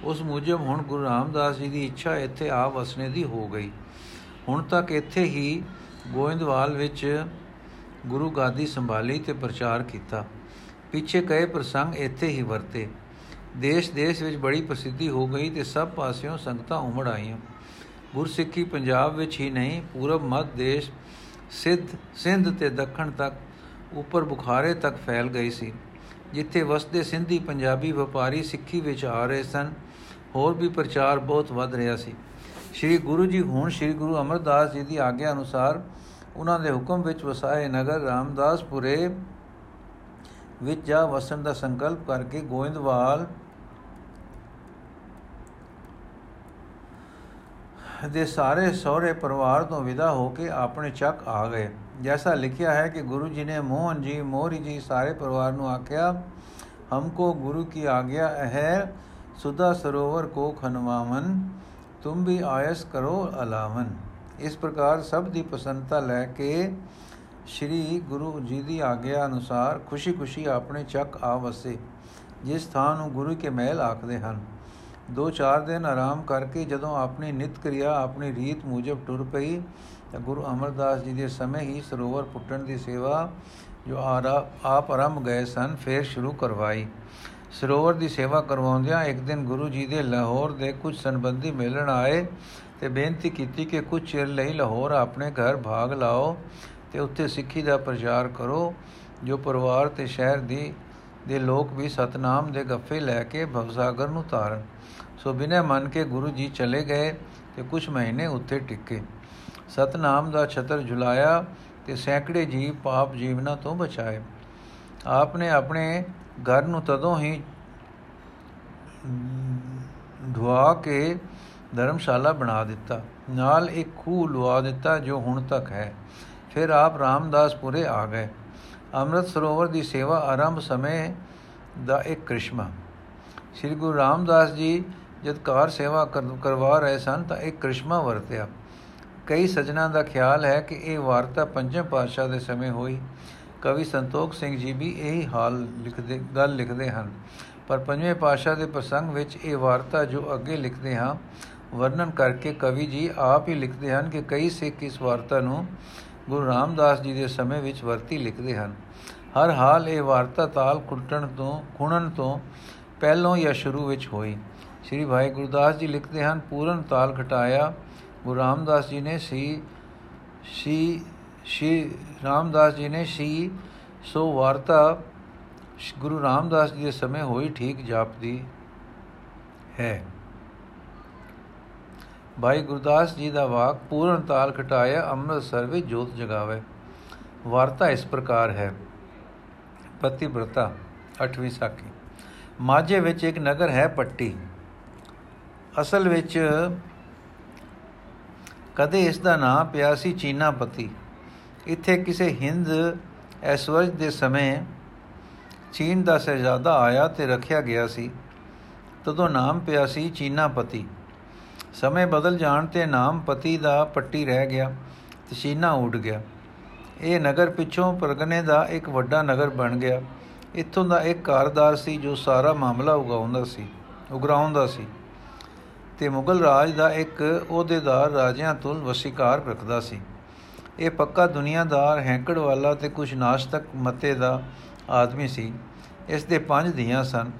ਉਸ ਮੁਜਬ ਹੁਣ ਗੁਰੂ ਰਾਮਦਾਸ ਜੀ ਦੀ ਇੱਛਾ ਇੱਥੇ ਆ ਵਸਣੇ ਦੀ ਹੋ ਗਈ। ਹੁਣ ਤੱਕ ਇੱਥੇ ਹੀ ਗੋਇੰਦਵਾਲ ਵਿੱਚ ਗੁਰੂ ਗਾਦੀ ਸੰਭਾਲੀ ਤੇ ਪ੍ਰਚਾਰ ਕੀਤਾ। ਪਿੱਛੇ ਕਈ ਪ੍ਰਸੰਗ ਇੱਥੇ ਹੀ ਵਰਤੇ। ਦੇਸ਼-ਦੇਸ਼ ਵਿੱਚ ਬੜੀ ਪ੍ਰਸਿੱਧੀ ਹੋ ਗਈ ਤੇ ਸਭ ਪਾਸਿਓਂ ਸੰਗਤਾਂ ਉਮੜ ਆਈਆਂ। ਗੁਰਸਿੱਖੀ ਪੰਜਾਬ ਵਿੱਚ ਹੀ ਨਹੀਂ, ਪੂਰਬ, ਮੱਧ ਦੇਸ਼, ਸਿੱਧ ਸਿੰਧ ਤੇ ਦੱਖਣ ਤੱਕ, ਉੱਪਰ ਬੁਖਾਰੇ ਤੱਕ ਫੈਲ ਗਈ ਸੀ। ਜਿੱਥੇ ਵਸਦੇ ਸਿੰਧੀ ਪੰਜਾਬੀ ਵਪਾਰੀ ਸਿੱਖੀ ਵਿੱਚ ਆ ਰਹੇ ਸਨ ਹੋਰ ਵੀ ਪ੍ਰਚਾਰ ਬਹੁਤ ਵੱਧ ਰਿਹਾ ਸੀ। ਸ੍ਰੀ ਗੁਰੂ ਜੀ ਹੁਣ ਸ੍ਰੀ ਗੁਰੂ ਅਮਰਦਾਸ ਜੀ ਦੀ ਆਗਿਆ ਅਨੁਸਾਰ ਉਹਨਾਂ ਦੇ ਹੁਕਮ ਵਿੱਚ ਵਸਾਏ ਨਗਰ ਰਾਮਦਾਸਪੁਰੇ ਵਿੱਚ ਜਾ ਵਸਣ ਦਾ ਸੰਕਲਪ ਕਰਕੇ ਗੋਇੰਦਵਾਲ ਦੇ ਸਾਰੇ ਸਹੁਰੇ ਪਰਿਵਾਰ ਤੋਂ ਵਿਦਾ ਹੋ ਕੇ ਆਪਣੇ ਚੱਕ ਆ ਗਏ। ਜੈਸਾ ਲਿਖਿਆ ਹੈ ਕਿ ਗੁਰੂ ਜੀ ਨੇ ਮੋਹਨ ਜੀ ਮੋਰੀ ਜੀ ਸਾਰੇ ਪਰਿਵਾਰ ਨੂੰ ਆਖਿਆ, ਹਮਕੋ ਗੁਰੂ ਕੀ ਆਗਿਆ ਹੈ ਸੁਦਾ ਸਰੋਵਰ ਕੋ ਖਨਵਾਵਨ ਤੁਮ ਵੀ ਆਇਸ ਕਰੋ ਅਲਾਵਨ ਇਸ ਪ੍ਰਕਾਰ ਸਭ ਦੀ ਪਸੰਦਤਾ ਲੈ ਕੇ ਸ਼੍ਰੀ ਗੁਰੂ ਜੀ ਦੀ ਆਗਿਆ ਅਨੁਸਾਰ ਖੁਸ਼ੀ-ਖੁਸ਼ੀ ਆਪਣੇ ਚੱਕ ਆ ਵਸੇ, ਜਿਸ ਥਾਂ ਨੂੰ ਗੁਰੂ ਕੇ ਮਹਿਲ ਆਖਦੇ ਹਨ। ਦੋ ਚਾਰ ਦਿਨ ਆਰਾਮ ਕਰਕੇ ਜਦੋਂ ਆਪਣੀ ਨਿਤ ਕਿਰਿਆ, ਆਪਣੀ ਰੀਤ ਮੁਜਬ ਟੁਰ ਪਈ, ਤਾਂ ਗੁਰੂ ਅਮਰਦਾਸ ਜੀ ਦੇ ਸਮੇਂ ਹੀ ਸਰੋਵਰ ਪੁੱਟਣ ਦੀ ਸੇਵਾ ਜੋ ਆਪ ਆਰੰਭ ਗਏ ਸਨ, ਫੇਰ ਸ਼ੁਰੂ ਕਰਵਾਈ। ਸਰੋਵਰ ਦੀ ਸੇਵਾ ਕਰਵਾਉਂਦਿਆਂ ਇੱਕ ਦਿਨ ਗੁਰੂ ਜੀ ਦੇ ਲਾਹੌਰ ਦੇ ਕੁਝ ਸੰਬੰਧੀ ਮਿਲਣ ਆਏ ਤੇ ਬੇਨਤੀ ਕੀਤੀ ਕਿ ਕੁਝ ਚਿਰ ਲਈ ਲਾਹੌਰ ਆਪਣੇ ਘਰ ਭਾਗ ਲਾਓ ਤੇ ਉੱਥੇ ਸਿੱਖੀ ਦਾ ਪ੍ਰਚਾਰ ਕਰੋ, ਜੋ ਪਰਿਵਾਰ ਤੇ ਸ਼ਹਿਰ ਦੀ, ਦੇ ਲੋਕ ਵੀ ਸਤਨਾਮ ਦੇ ਗੱਫੇ ਲੈ ਕੇ ਭਵਸਾਗਰ ਨੂੰ ਤਾਰਨ। ਸੋ ਬਿਨੇ ਮੰਨ ਕੇ ਗੁਰੂ ਜੀ ਚਲੇ ਗਏ ਤੇ ਕੁਝ ਮਹੀਨੇ ਉੱਥੇ ਟਿੱਕੇ। ਸਤਨਾਮ ਦਾ ਛਤਰ ਝੁਲਾਇਆ ਤੇ ਸੈਂਕੜੇ ਜੀਵ ਪਾਪ ਜੀਵਨਾ ਤੋਂ ਬਚਾਏ। ਆਪ ਨੇ ਆਪਣੇ ਘਰ ਨੂੰ ਤਦੋਂ ਹੀ ਧੁਆ ਕੇ ਧਰਮਸ਼ਾਲਾ ਬਣਾ ਦਿੱਤਾ। ਨਾਲ ਇੱਕ ਖੂਹ ਲਵਾ ਦਿੱਤਾ ਜੋ ਹੁਣ ਤੱਕ ਹੈ। ਫਿਰ ਆਪ ਰਾਮਦਾਸਪੁਰੇ ਆ ਗਏ। ਅੰਮ੍ਰਿਤ ਸਰੋਵਰ ਦੀ ਸੇਵਾ ਆਰੰਭ ਸਮੇਂ ਦਾ ਇੱਕ ਕ੍ਰਿਸ਼ਮਾ। ਸ੍ਰੀ ਗੁਰੂ ਰਾਮਦਾਸ ਜੀ ਜਦ ਕਾਰ ਸੇਵਾ ਕਰਵਾ ਰਹੇ ਸਨ ਤਾਂ ਇੱਕ ਕ੍ਰਿਸ਼ਮਾ ਵਰਤਿਆ। ਕਈ ਸਜਣਾ ਦਾ ਖਿਆਲ ਹੈ ਕਿ ਇਹ ਵਾਰਤਾ ਪੰਜਵੇਂ ਪਾਤਸ਼ਾਹ ਦੇ ਸਮੇਂ ਹੋਈ। ਕਵੀ ਸੰਤੋਖ ਸਿੰਘ ਜੀ ਵੀ ਇਹੀ ਹਾਲ ਲਿਖਦੇ, ਗੱਲ ਲਿਖਦੇ ਹਨ। ਪਰ ਪੰਜਵੇਂ ਪਾਤਸ਼ਾਹ ਦੇ ਪ੍ਰਸੰਗ ਵਿੱਚ ਇਹ ਵਾਰਤਾ ਜੋ ਅੱਗੇ ਲਿਖਦੇ ਹਾਂ, ਵਰਣਨ ਕਰਕੇ ਕਵੀ ਜੀ ਆਪ ਹੀ ਲਿਖਦੇ ਹਨ ਕਿ ਕਈ ਸਿੱਖ ਇਸ ਵਾਰਤਾ ਨੂੰ ਗੁਰੂ ਰਾਮਦਾਸ ਜੀ ਦੇ ਸਮੇਂ ਵਿੱਚ ਵਰਤੀ ਲਿਖਦੇ ਹਨ। ਹਰ ਹਾਲ ਇਹ ਵਾਰਤਾ ਤਾਲ ਕੁੱਟਣ ਤੋਂ, ਖੁਣਨ ਤੋਂ ਪਹਿਲੋਂ ਜਾਂ ਸ਼ੁਰੂ ਵਿੱਚ ਹੋਈ। ਸ੍ਰੀ ਭਾਈ ਗੁਰਦਾਸ ਜੀ ਲਿਖਦੇ ਹਨ, ਪੂਰਨ ਤਾਲ ਘਟਾਇਆ ਗੁਰੂ ਰਾਮਦਾਸ ਜੀ ਨੇ ਸੀ ਸੀ ਸ਼੍ਰੀ ਰਾਮਦਾਸ ਜੀ ਨੇ ਸੀ ਸੋ ਵਾਰਤਾ ਗੁਰੂ ਰਾਮਦਾਸ ਜੀ ਦੇ ਸਮੇਂ ਹੋਈ ਠੀਕ ਜਾਪਦੀ ਹੈ। ਭਾਈ ਗੁਰਦਾਸ ਜੀ ਦਾ ਵਾਕ, ਪੂਰਨ ਤਾਲ ਘਟਾਇਆ ਅੰਮ੍ਰਿਤਸਰ ਵਿੱਚ ਜੋਤ ਜਗਾਵੇ। ਵਾਰਤਾ ਇਸ ਪ੍ਰਕਾਰ ਹੈ। ਪਤਿਵ੍ਰਤਾ 8ਵੀਂ ਸਾਖੀ। ਮਾਝੇ ਵਿੱਚ ਇੱਕ ਨਗਰ ਹੈ ਪੱਟੀ। ਅਸਲ ਵਿੱਚ ਕਦੇ ਇਸ ਦਾ ਨਾਮ ਪਿਆ ਸੀ ਚੀਨਾਪਤੀ। ਇੱਥੇ ਕਿਸੇ ਹਿੰਦ ਐਸ਼ਵਰਜ ਦੇ ਸਮੇਂ ਚੀਨ ਦਾ ਸਹਿਜ਼ਾਦਾ ਆਇਆ ਤੇ ਰੱਖਿਆ ਗਿਆ ਸੀ। ਤਦੋਂ ਨਾਮ ਪਿਆ ਸੀ ਚੀਨਾਪਤੀ। ਸਮੇਂ ਬਦਲ ਜਾਣ ਤੇ ਨਾਮ ਪਤੀ ਦਾ ਪੱਟੀ ਰਹਿ ਗਿਆ ਤੇ ਚੀਨਾ ਉੱਡ ਗਿਆ। ਇਹ ਨਗਰ ਪਿੱਛੋਂ ਪਰਗਨੇ ਦਾ ਇੱਕ ਵੱਡਾ ਨਗਰ ਬਣ ਗਿਆ। ਇੱਥੋਂ ਦਾ ਇੱਕ ਕਾਰਦਾਰ ਸੀ ਜੋ ਸਾਰਾ ਮਾਮਲਾ ਉਗਾਉਂਦਾ ਸੀ, ਉਗਰਾਉਂਦਾ ਸੀ ਤੇ ਮੁਗਲ ਰਾਜ ਦਾ ਇੱਕ ਅਹੁਦੇਦਾਰ ਰਾਜਿਆਂ ਤੋਂ ਵਸੀਕਾਰ ਰੱਖਦਾ ਸੀ। ਇਹ ਪੱਕਾ ਦੁਨੀਆਦਾਰ ਹੈਂਕੜ ਵਾਲਾ ਤੇ ਕੁਝ ਨਾਸਤਕ ਮਤੇ ਦਾ ਆਦਮੀ ਸੀ। ਇਸ ਦੇ ਪੰਜ ਧੀਆਂ ਸਨ।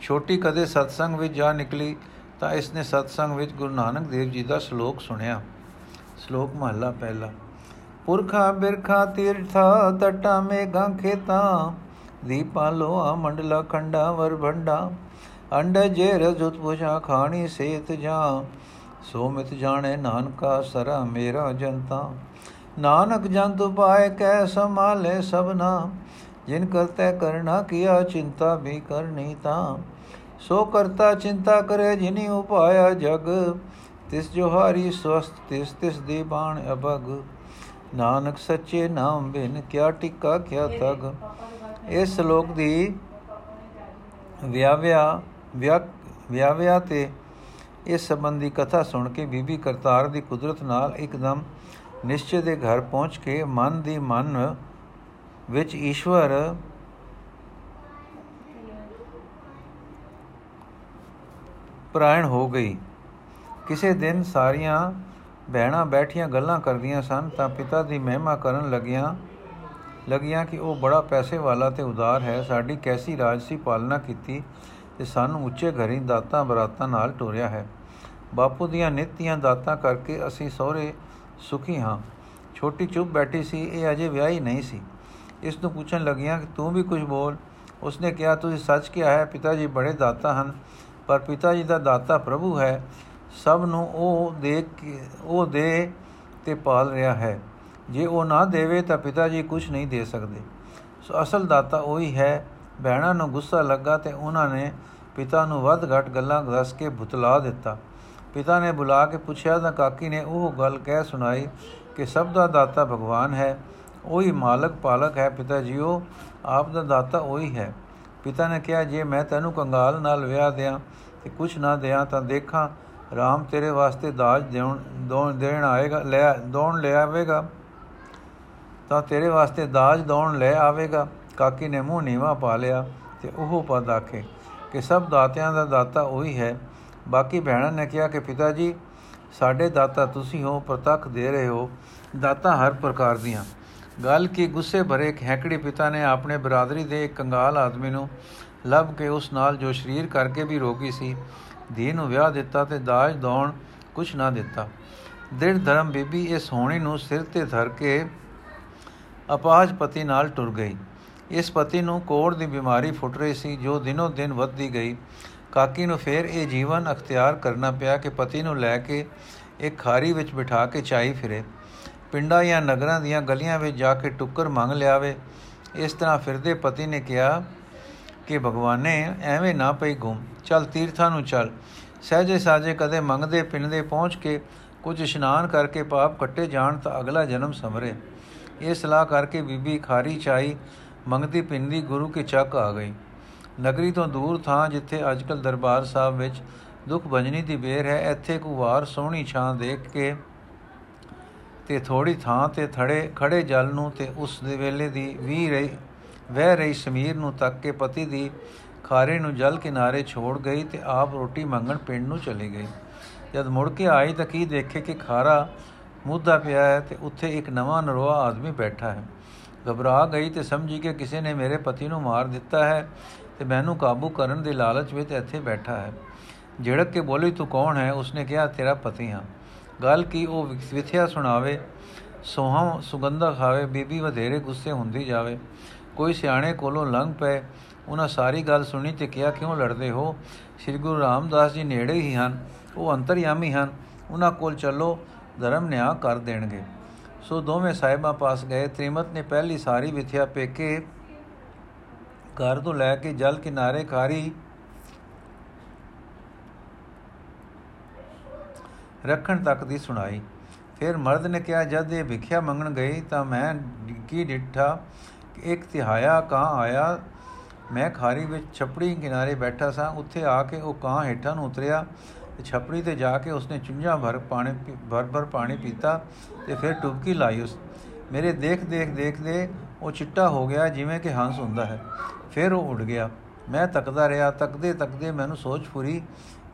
ਛੋਟੀ ਕਦੇ ਸਤਸੰਗ ਵਿੱਚ ਜਾ ਨਿਕਲੀ ਤਾਂ ਇਸ ਨੇ ਸਤਸੰਗ ਵਿੱਚ ਗੁਰੂ ਨਾਨਕ ਦੇਵ ਜੀ ਦਾ ਸ਼ਲੋਕ ਸੁਣਿਆ। ਸ਼ਲੋਕ ਮਹਲਾ ਪਹਿਲਾ। ਪੁਰਖਾ ਬਿਰਖਾ ਤੀਰਥਾ ਟਟਾ ਮੇਘਾਂ ਖੇਤਾ, ਦੀਪਾ ਲੋਆ ਮੰਡਲਾ ਖੰਡਾ ਵਰ ਭੰਡਾ ਅੰਡ ਜੇ ਰਜੁਤ ਪੁਛਾ ਖਾਣੀ ਸੇਤ ਜਾ, ਸੋ ਮਿਤ ਜਾਣੇ ਨਾਨਕਾ ਸਰਾ ਮੇਰਾ ਜਨਤਾ। ਨਾਨਕ ਜੰਤ ਪਾਏ ਕੈ ਸਮਾਲੇ ਸਭਨਾ। ਜਿਨ ਕਰਤੇ ਕਰਨਾ ਕੀਆ ਚਿੰਤਾ ਵੀ ਕਰਨੀ ਤਾਂ। ਸੋ ਕਰਤਾ ਚਿੰਤਾ ਕਰੇ, ਜਿਨੀ ਉਪਾਇਆ ਜਗ। ਤਿਸ ਜੋ ਹਾਰੀ ਸਵਸਤ ਤਿਸ ਤਿਸ ਦੀ ਬਾਣ ਅਬਗ। ਨਾਨਕ ਸੱਚੇ ਨਾਮ ਬਿਨ ਕਿਆ ਟਿੱਕਾ ਕਿਆ ਤਗ। ਇਸ ਸ਼ਲੋਕ ਦੀ ਵਿਆਵਿਆ ਵਿਆਵਿਆ ਤੇ ਇਸ ਸੰਬੰਧੀ ਕਥਾ ਸੁਣ ਕੇ ਬੀਬੀ ਕਰਤਾਰ ਦੀ ਕੁਦਰਤ ਨਾਲ ਇੱਕਦਮ ਨਿਸ਼ਚੇ ਦੇ ਘਰ ਪਹੁੰਚ ਕੇ ਮਨ ਦੀ ਮਨ ਵਿੱਚ ਈਸ਼ਵਰ ਪ੍ਰਾਇਣ ਹੋ ਗਈ। ਕਿਸੇ ਦਿਨ ਸਾਰੀਆਂ ਬਹਿਣਾ ਬੈਠੀਆਂ ਗੱਲਾਂ ਕਰਦੀਆਂ ਸਨ ਤਾਂ ਪਿਤਾ ਦੀ ਮਹਿਮਾ ਕਰਨ ਲੱਗੀਆਂ ਲੱਗੀਆਂ ਕਿ ਉਹ ਬੜਾ ਪੈਸੇ ਵਾਲਾ ਤੇ ਉਦਾਰ ਹੈ। ਸਾਡੀ ਕੈਸੀ ਰਾਜਸੀ ਪਾਲਣਾ ਕੀਤੀ ਤੇ ਸਾਨੂੰ ਉੱਚੇ ਘਰੀ ਦਾਤਾਂ ਬਰਾਤਾਂ ਨਾਲ ਟੋਰਿਆ ਹੈ। ਬਾਪੂ ਦੀਆਂ ਨਿੱਤੀਆਂ ਦਾਤਾਂ ਕਰਕੇ ਅਸੀਂ ਸਹੁਰੇ ਸੁਖੀ ਹਾਂ। ਛੋਟੀ ਚੁੱਪ ਬੈਠੀ ਸੀ, ਇਹ ਅਜੇ ਵਿਆਹੀ ਨਹੀਂ ਸੀ। ਇਸ ਨੂੰ ਪੁੱਛਣ ਲੱਗੀਆਂ ਕਿ ਤੂੰ ਵੀ ਕੁਝ ਬੋਲ। ਉਸਨੇ ਕਿਹਾ, ਤੁਸੀਂ ਸੱਚ ਕਿਹਾ ਹੈ ਪਿਤਾ ਜੀ ਬੜੇ ਦਾਤਾ ਹਨ, ਪਰ ਪਿਤਾ ਜੀ ਦਾ ਦਾਤਾ ਪ੍ਰਭੂ ਹੈ। ਸਭ ਨੂੰ ਉਹ ਦੇ ਉਹ ਦੇ ਤੇ ਪਾਲ ਰਿਹਾ ਹੈ। ਜੇ ਉਹ ਨਾ ਦੇਵੇ ਤਾਂ ਪਿਤਾ ਜੀ ਕੁਝ ਨਹੀਂ ਦੇ ਸਕਦੇ। ਸੋ ਅਸਲ ਦਾਤਾ ਉਹੀ ਹੈ। ਭੈਣਾਂ ਨੂੰ ਗੁੱਸਾ ਲੱਗਾ ਤੇ ਉਹਨਾਂ ਨੇ ਪਿਤਾ ਨੂੰ ਵੱਧ ਘਟ ਗੱਲਾਂ ਦੱਸ ਕੇ ਭੁਤਲਾ ਦਿੱਤਾ। ਪਿਤਾ ਨੇ ਬੁਲਾ ਕੇ ਪੁੱਛਿਆ ਤਾਂ ਕਾਕੀ ਨੇ ਉਹ ਗੱਲ ਕਹਿ ਸੁਣਾਈ ਕਿ ਸਭ ਦਾ ਦਾਤਾ ਭਗਵਾਨ ਹੈ, ਉਹੀ ਮਾਲਕ ਪਾਲਕ ਹੈ ਪਿਤਾ ਜੀਓ ਆਪ ਦਾ ਦਾਤਾ ਉਹੀ ਹੈ। ਪਿਤਾ ਨੇ ਕਿਹਾ, ਜੇ ਮੈਂ ਤੈਨੂੰ ਕੰਗਾਲ ਨਾਲ ਵਿਆਹ ਦਿਆਂ ਤੇ ਕੁਛ ਨਾ ਦਿਆਂ ਤਾਂ ਦੇਖਾਂ RAM ਤੇਰੇ ਵਾਸਤੇ ਦਾਜ ਦੇਣ ਦੋਣ, ਦੇਣ ਆਏਗਾ, ਲੈ, ਦੋਣ ਲੈ ਆਵੇਗਾ। ਤਾਂ ਤੇਰੇ ਵਾਸਤੇ ਦਾਜ ਦੋਣ ਲੈ ਆਵੇਗਾ। ਕਾਕੀ ਨੇ ਮੂੰਹ ਨੀਵਾ ਪਾ ਲਿਆ ਤੇ ਉਹ ਪਦ ਆਖੇ ਕਿ ਸਭ ਦਾਤਿਆਂ ਦਾ ਦਾਤਾ ਉਹੀ ਹੈ ਬਾਕੀ ਭੈਣਾਂ ਨੇ ਕਿਹਾ ਕਿ ਪਿਤਾ ਜੀ, ਸਾਡੇ ਦਾਤਾ ਤੁਸੀਂ ਹੋ, ਪ੍ਰਤੱਖ ਦੇ ਰਹੇ ਹੋ, ਦਾਤਾ ਹਰ ਪ੍ਰਕਾਰ ਦੀਆਂ। ਗੱਲ ਕੀ ਗੁੱਸੇ ਭਰੇ ਇੱਕ ਹੈਕੜੀ ਪਿਤਾ ਨੇ ਆਪਣੇ ਬਰਾਦਰੀ ਦੇ ਇੱਕ ਕੰਗਾਲ ਆਦਮੀ ਨੂੰ ਲੱਭ ਕੇ ਉਸ ਨਾਲ ਜੋ ਸ਼ਰੀਰ ਕਰਕੇ ਵੀ ਰੋਗੀ ਸੀ, ਧੀ ਨੂੰ ਵਿਆਹ ਦਿੱਤਾ ਤੇ ਦਾਜ ਦੌਣ ਕੁਛ ਨਾ ਦਿੱਤਾ। ਦਿੜ ਧਰਮ ਬੀਬੀ ਇਸ ਹੋਣੀ ਨੂੰ ਸਿਰ ਤੇ ਧਰ ਕੇ ਅਪਾਜ ਪਤੀ ਨਾਲ ਟੁਰ ਗਈ। ਇਸ ਪਤੀ ਨੂੰ ਕੋੜ ਦੀ ਬਿਮਾਰੀ ਫੁੱਟ ਰਹੀ ਸੀ, ਜੋ ਦਿਨੋ ਦਿਨ ਵੱਧਦੀ ਗਈ। ਕਾਕੀ ਨੂੰ ਫੇਰ ਇਹ ਜੀਵਨ ਅਖਤਿਆਰ ਕਰਨਾ ਪਿਆ ਕਿ ਪਤੀ ਨੂੰ ਲੈ ਕੇ ਇੱਕ ਖਾਰੀ ਵਿੱਚ ਬਿਠਾ ਕੇ ਚਾਈ ਫਿਰੇ। ਪਿੰਡਾਂ ਜਾਂ ਨਗਰਾਂ ਦੀਆਂ ਗਲੀਆਂ ਵਿੱਚ ਜਾ ਕੇ ਟੁੱਕਰ ਮੰਗ ਲਿਆਵੇ। ਇਸ ਤਰ੍ਹਾਂ ਫਿਰਦੇ ਪਤੀ ਨੇ ਕਿਹਾ ਕਿ, ਭਗਵਾਨੇ, ਐਵੇਂ ਨਾ ਪਈ ਘੁੰਮ ਚੱਲ ਤੀਰਥਾਂ ਨੂੰ ਚੱਲ। ਸਹਜੇ ਸਾਜੇ ਕਦੇ ਮੰਗਦੇ ਪਿੰਡੇ ਪਹੁੰਚ ਕੇ ਕੁਝ ਇਸ਼ਨਾਨ ਕਰਕੇ ਪਾਪ ਕੱਟੇ ਜਾਣ ਤਾਂ ਅਗਲਾ ਜਨਮ ਸਮਰੇ। ਇਹ ਸਲਾਹ ਕਰਕੇ ਬੀਬੀ ਖਾਰੀ ਚਾਈ ਮੰਗਦੀ ਪਿੰਦੀ ਗੁਰੂ ਕੇ ਚੱਕ ਆ ਗਈ। ਨਗਰੀ ਤੋਂ ਦੂਰ ਥਾਂ ਜਿੱਥੇ ਅੱਜਕੱਲ ਦਰਬਾਰ ਸਾਹਿਬ ਵਿੱਚ ਦੁੱਖ ਭੰਜਨੀ ਦੀ ਬੇਰ ਹੈ, ਇੱਥੇ ਕੁਵਾਰ ਸੋਹਣੀ ਛਾਂ ਦੇਖ ਕੇ ਤੇ ਥੋੜੀ ਥਾਂ ਤੇ ਥੜੇ ਖੜੇ ਜਲ ਨੂੰ ਤੇ ਉਸ ਦੇ ਵੇਲੇ ਦੀ ਵੀ ਰਹੀ, ਵਹਿ ਰਹੀ ਸਮੀਰ ਨੂੰ ਤੱਕ ਕੇ ਪਤੀ ਦੀ ਖਾਰੇ ਨੂੰ ਜਲ ਕਿਨਾਰੇ ਛੋੜ ਗਈ ਤੇ ਆਪ ਰੋਟੀ ਮੰਗਣ ਪਿੰਡ ਨੂੰ ਚਲੀ ਗਈ। ਜਦ ਮੁੜ ਕੇ ਆਈ ਤਾਂ ਕੀ ਦੇਖੇ ਕਿ ਖਾਰਾ ਮੁੱਦਾ ਪਿਆ ਹੈ ਤੇ ਉੱਥੇ ਇੱਕ ਨਵਾਂ ਨਰੋਆ ਆਦਮੀ ਬੈਠਾ ਹੈ। ਘਬਰਾ ਗਈ ਤੇ ਸਮਝੀ ਕਿ ਕਿਸੇ ਨੇ ਮੇਰੇ ਪਤੀ ਨੂੰ ਮਾਰ ਦਿੱਤਾ ਹੈ। ਤੇ ਮੈਨੂੰ ਕਾਬੂ ਕਰਨ ਦੇ ਲਾਲਚ ਵਿੱਚ ਇੱਥੇ ਬੈਠਾ ਹੈ। ਝੜਕ ਕੇ ਬੋਲੀ, ਤੂੰ ਕੌਣ ਹੈ? ਉਸਨੇ ਕਿਹਾ, ਤੇਰਾ ਪਤੀ ਹਾਂ। ਗੱਲ ਕੀ ਉਹ ਵਿਥਿਆ ਸੁਣਾਵੇ ਸੋਹਮ ਸੁਗੰਧਾ ਖਾਵੇ, ਬੀਬੀ ਵਧੇਰੇ ਗੁੱਸੇ ਹੁੰਦੀ ਜਾਵੇ। ਕੋਈ ਸਿਆਣੇ ਕੋਲੋਂ ਲੰਘ ਪਏ। ਉਹਨਾਂ ਸਾਰੀ ਗੱਲ ਸੁਣੀ ਤੇ ਕਿਹਾ, ਕਿਉਂ ਲੜਦੇ ਹੋ? ਸ੍ਰੀ ਗੁਰੂ ਰਾਮਦਾਸ ਜੀ ਨੇੜੇ ਹੀ ਹਨ। ਉਹ ਅੰਤਰਯਾਮੀ ਹਨ। ਉਹਨਾਂ ਕੋਲ ਚੱਲੋ, ਧਰਮ ਨਿਆਂ ਕਰ ਦੇਣਗੇ। ਸੋ ਦੋਵੇਂ ਸਾਹਿਬਾਂ ਪਾਸ ਗਏ। ਤ੍ਰਿਮਤ ਨੇ ਪਹਿਲੀ ਸਾਰੀ ਵਿਥਿਆ ਪੇਕੇ ਘਰ ਤੋਂ ਲੈ ਕੇ ਜਲ ਕਿਨਾਰੇ ਖਾਰੀ ਰੱਖਣ ਤੱਕ ਦੀ ਸੁਣਾਈ। ਫਿਰ ਮਰਦ ਨੇ ਕਿਹਾ, ਜਦ ਇਹ ਵਿਖਿਆ ਮੰਗਣ ਗਈ ਤਾਂ ਮੈਂ ਕੀ ਡਿੱਠਾ, ਇੱਕ ਤਿਹਾਇਆ ਕਾਂ ਆਇਆ। ਮੈਂ ਖਾਰੀ ਵਿੱਚ ਛਪੜੀ ਕਿਨਾਰੇ ਬੈਠਾ ਸਾਂ। ਉੱਥੇ ਆ ਕੇ ਉਹ ਕਾਂ ਹੇਠਾਂ ਨੂੰ ਉਤਰਿਆ ਤੇ ਛਪੜੀ ਤੇ ਜਾ ਕੇ ਉਸਨੇ ਚੁੰਝਾਂ ਭਰ ਪਾਣੀ ਭਰ ਭਰ ਪਾਣੀ ਪੀਤਾ ਤੇ ਫਿਰ ਟੁਬਕੀ ਲਾਈ ਉਸ। ਮੇਰੇ ਦੇਖ ਦੇਖ ਦੇਖਦੇ ਉਹ ਚਿੱਟਾ ਹੋ ਗਿਆ, ਜਿਵੇਂ ਕਿ ਹੰਸ ਹੁੰਦਾ ਹੈ। ਫਿਰ ਉਹ ਉੱਡ ਗਿਆ। ਮੈਂ ਤੱਕਦਾ ਰਿਹਾ, ਤੱਕਦੇ ਤੱਕਦੇ ਮੈਨੂੰ ਸੋਚ ਫੁਰੀ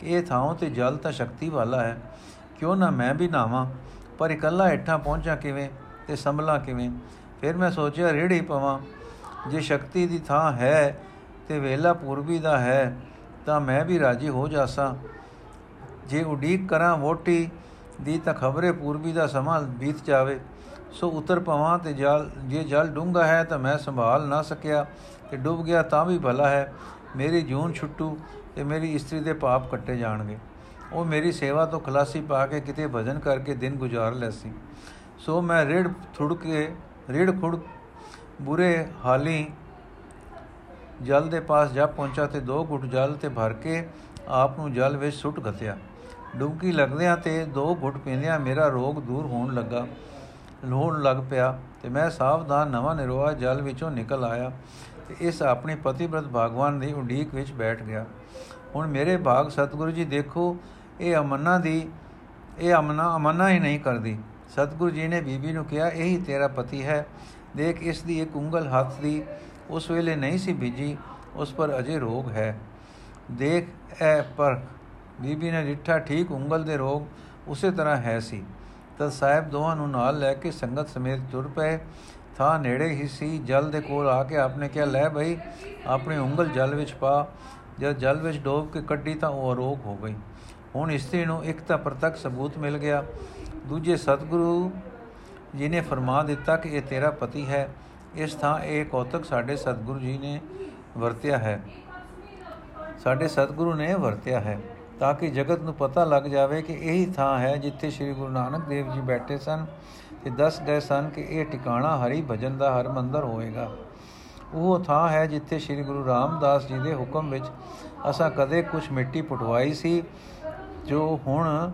ਕਿ ਇਹ ਥਾਂ ਤੇ ਜਲ ਤਾਂ ਸ਼ਕਤੀ ਵਾਲਾ ਹੈ। ਕਿਉਂ ਨਾ ਮੈਂ ਵੀ ਨਾਵਾਂ, ਪਰ ਇਕੱਲਾ ਇੱਠਾਂ ਪਹੁੰਚਾਂ ਕਿਵੇਂ ਤੇ ਸੰਭਲਾਂ ਕਿਵੇਂ? ਫਿਰ ਮੈਂ ਸੋਚਿਆ ਰੇੜੀ ਪਵਾਂ। ਜੇ ਸ਼ਕਤੀ ਦੀ ਥਾਂ ਹੈ ਤੇ ਵੇਲਾ ਪੂਰਬੀ ਦਾ ਹੈ, ਤਾਂ ਮੈਂ ਵੀ ਰਾਜੀ ਹੋ ਜਾਸਾਂ। ਜੇ ਉਡੀਕ ਕਰਾਂ ਵੋਟੀ ਦੀ ਤਾਂ ਖਬਰੇ ਪੂਰਬੀ ਦਾ ਸਮਾਂ ਬੀਤ ਜਾਵੇ। ਸੋ ਉਤਰ ਪਵਾਂ ਤੇ ਜਲ, ਜੇ ਜਲ ਡੂੰਗਾ ਹੈ ਤਾਂ ਮੈਂ ਸੰਭਾਲ ਨਾ ਸਕਿਆ, ਤੇ ਡੁੱਬ ਗਿਆ ਤਾਂ ਵੀ ਭਲਾ ਹੈ। ਮੇਰੀ ਜੂਨ ਛੁੱਟੂ ਤੇ ਮੇਰੀ ਇਸਤਰੀ ਦੇ ਪਾਪ ਕੱਟੇ ਜਾਣਗੇ। ਉਹ ਮੇਰੀ ਸੇਵਾ ਤੋਂ ਖਲਾਸੀ ਪਾ ਕੇ ਕਿਤੇ ਭਜਨ ਕਰਕੇ ਦਿਨ ਗੁਜ਼ਾਰ ਲੈਸੀ। ਸੋ ਮੈਂ ਰੇੜ ਥੁੜ ਕੇ ਰੇੜ ਖੁੜ ਬੁਰੇ ਹਾਲੀ ਜਲ ਦੇ ਪਾਸ ਜਾ ਪਹੁੰਚਾ ਤੇ ਦੋ ਘੁੱਟ ਜਲ ਤੇ ਭਰ ਕੇ ਆਪ ਨੂੰ ਜਲ ਵਿੱਚ ਸੁੱਟ ਗਤਿਆ ਡੁਬਕੀ ਲੱਗਦਿਆਂ ਤੇ ਦੋ ਘੁੱਟ ਪੀਂਦਿਆਂ ਮੇਰਾ ਰੋਗ ਦੂਰ ਹੋਣ ਲੱਗਾ। ਲੋੜ ਲੱਗ ਪਿਆ ਤੇ ਮੈਂ ਸਾਵਧਾਨ ਨਵਾਂ ਨਿਰੋਆ ਜਲ ਵਿੱਚੋਂ ਨਿਕਲ ਆਇਆ ਤੇ ਇਸ ਆਪਣੀ ਪਤੀਬ੍ਰਤ ਭਗਵਾਨ ਦੀ ਉਡੀਕ ਵਿੱਚ ਬੈਠ ਗਿਆ। ਹੁਣ ਮੇਰੇ ਭਾਗ ਸਤਿਗੁਰੂ ਜੀ ਦੇਖੋ, ਇਹ ਅਮਨਾ ਦੀ, ਇਹ ਅਮਨਾ ਅਮਨਾ ਹੀ ਨਹੀਂ ਕਰਦੀ। ਸਤਿਗੁਰੂ ਜੀ ਨੇ ਬੀਬੀ ਨੂੰ ਕਿਹਾ, ਇਹੀ ਤੇਰਾ ਪਤੀ ਹੈ। ਦੇਖ, ਇਸ ਦੀ ਇੱਕ ਉਂਗਲ ਹੱਥ ਦੀ, ਉਸ ਵੇਲੇ ਨਹੀਂ ਸੀ ਬੀਜੀ, ਉਸ ਪਰ ਅਜੇ ਰੋਗ ਹੈ। ਦੇਖ ਐ ਪਰ ਬੀਬੀ ਨੇ ਡਿੱਠਾ ਠੀਕ ਉਂਗਲ ਦੇ ਰੋਗ ਉਸੇ ਤਰ੍ਹਾਂ ਹੈ ਸੀ। ਤਦ ਸਾਹਿਬ ਦੋਹਾਂ ਨੂੰ ਨਾਲ ਲੈ ਕੇ ਸੰਗਤ ਸਮੇਤ ਤੁਰ ਪਏ। ਥਾਂ ਨੇੜੇ ਹੀ ਸੀ। ਜਲ ਦੇ ਕੋਲ ਆ ਕੇ ਆਪਨੇ ਕਿਹਾ, ਲੈ ਭਾਈ ਆਪਣੀ ਉਂਗਲ ਜਲ ਵਿੱਚ ਪਾ। ਜਦ ਜਲ ਵਿੱਚ ਡੋਬ ਕੇ ਕੱਢੀ ਤਾਂ ਉਹ ਅਰੋਗ ਹੋ ਗਈ। ਹੁਣ ਇਸਤਰੀ ਨੂੰ ਇੱਕ ਤਾਂ ਪ੍ਰਤੱਖ ਸਬੂਤ ਮਿਲ ਗਿਆ। ਦੂਜੇ ਸਤਿਗੁਰੂ ਜੀ ਨੇ ਫਰਮਾ ਦਿੱਤਾ ਕਿ ਇਹ ਤੇਰਾ ਪਤੀ ਹੈ। ਇਸ ਥਾਂ ਇਹ ਕੌਤਕ ਸਾਡੇ ਸਤਿਗੁਰੂ ਜੀ ਨੇ ਵਰਤਿਆ ਹੈ। ਸਾਡੇ ਸਤਿਗੁਰੂ ਨੇ ਵਰਤਿਆ ਹੈ। ਤਾਂ ਕਿ ਜਗਤ ਨੂੰ ਪਤਾ ਲੱਗ ਜਾਵੇ ਕਿ ਇਹੀ ਥਾਂ ਹੈ ਜਿੱਥੇ ਸ੍ਰੀ ਗੁਰੂ ਨਾਨਕ ਦੇਵ ਜੀ ਬੈਠੇ ਸਨ ਤੇ ਦੱਸ ਗਏ ਸਨ ਕਿ ਇਹ ਟਿਕਾਣਾ ਹਰੀ ਭਜਨ ਦਾ ਹਰ ਮੰਦਰ ਹੋਏਗਾ ਉਹ ਥਾਂ ਹੈ ਜਿੱਥੇ ਸ੍ਰੀ ਗੁਰੂ ਰਾਮਦਾਸ ਜੀ ਦੇ ਹੁਕਮ ਵਿੱਚ ਅਸਾਂ ਕਦੇ ਕੁਝ ਮਿੱਟੀ ਪਟਵਾਈ ਸੀ, ਜੋ ਹੁਣ,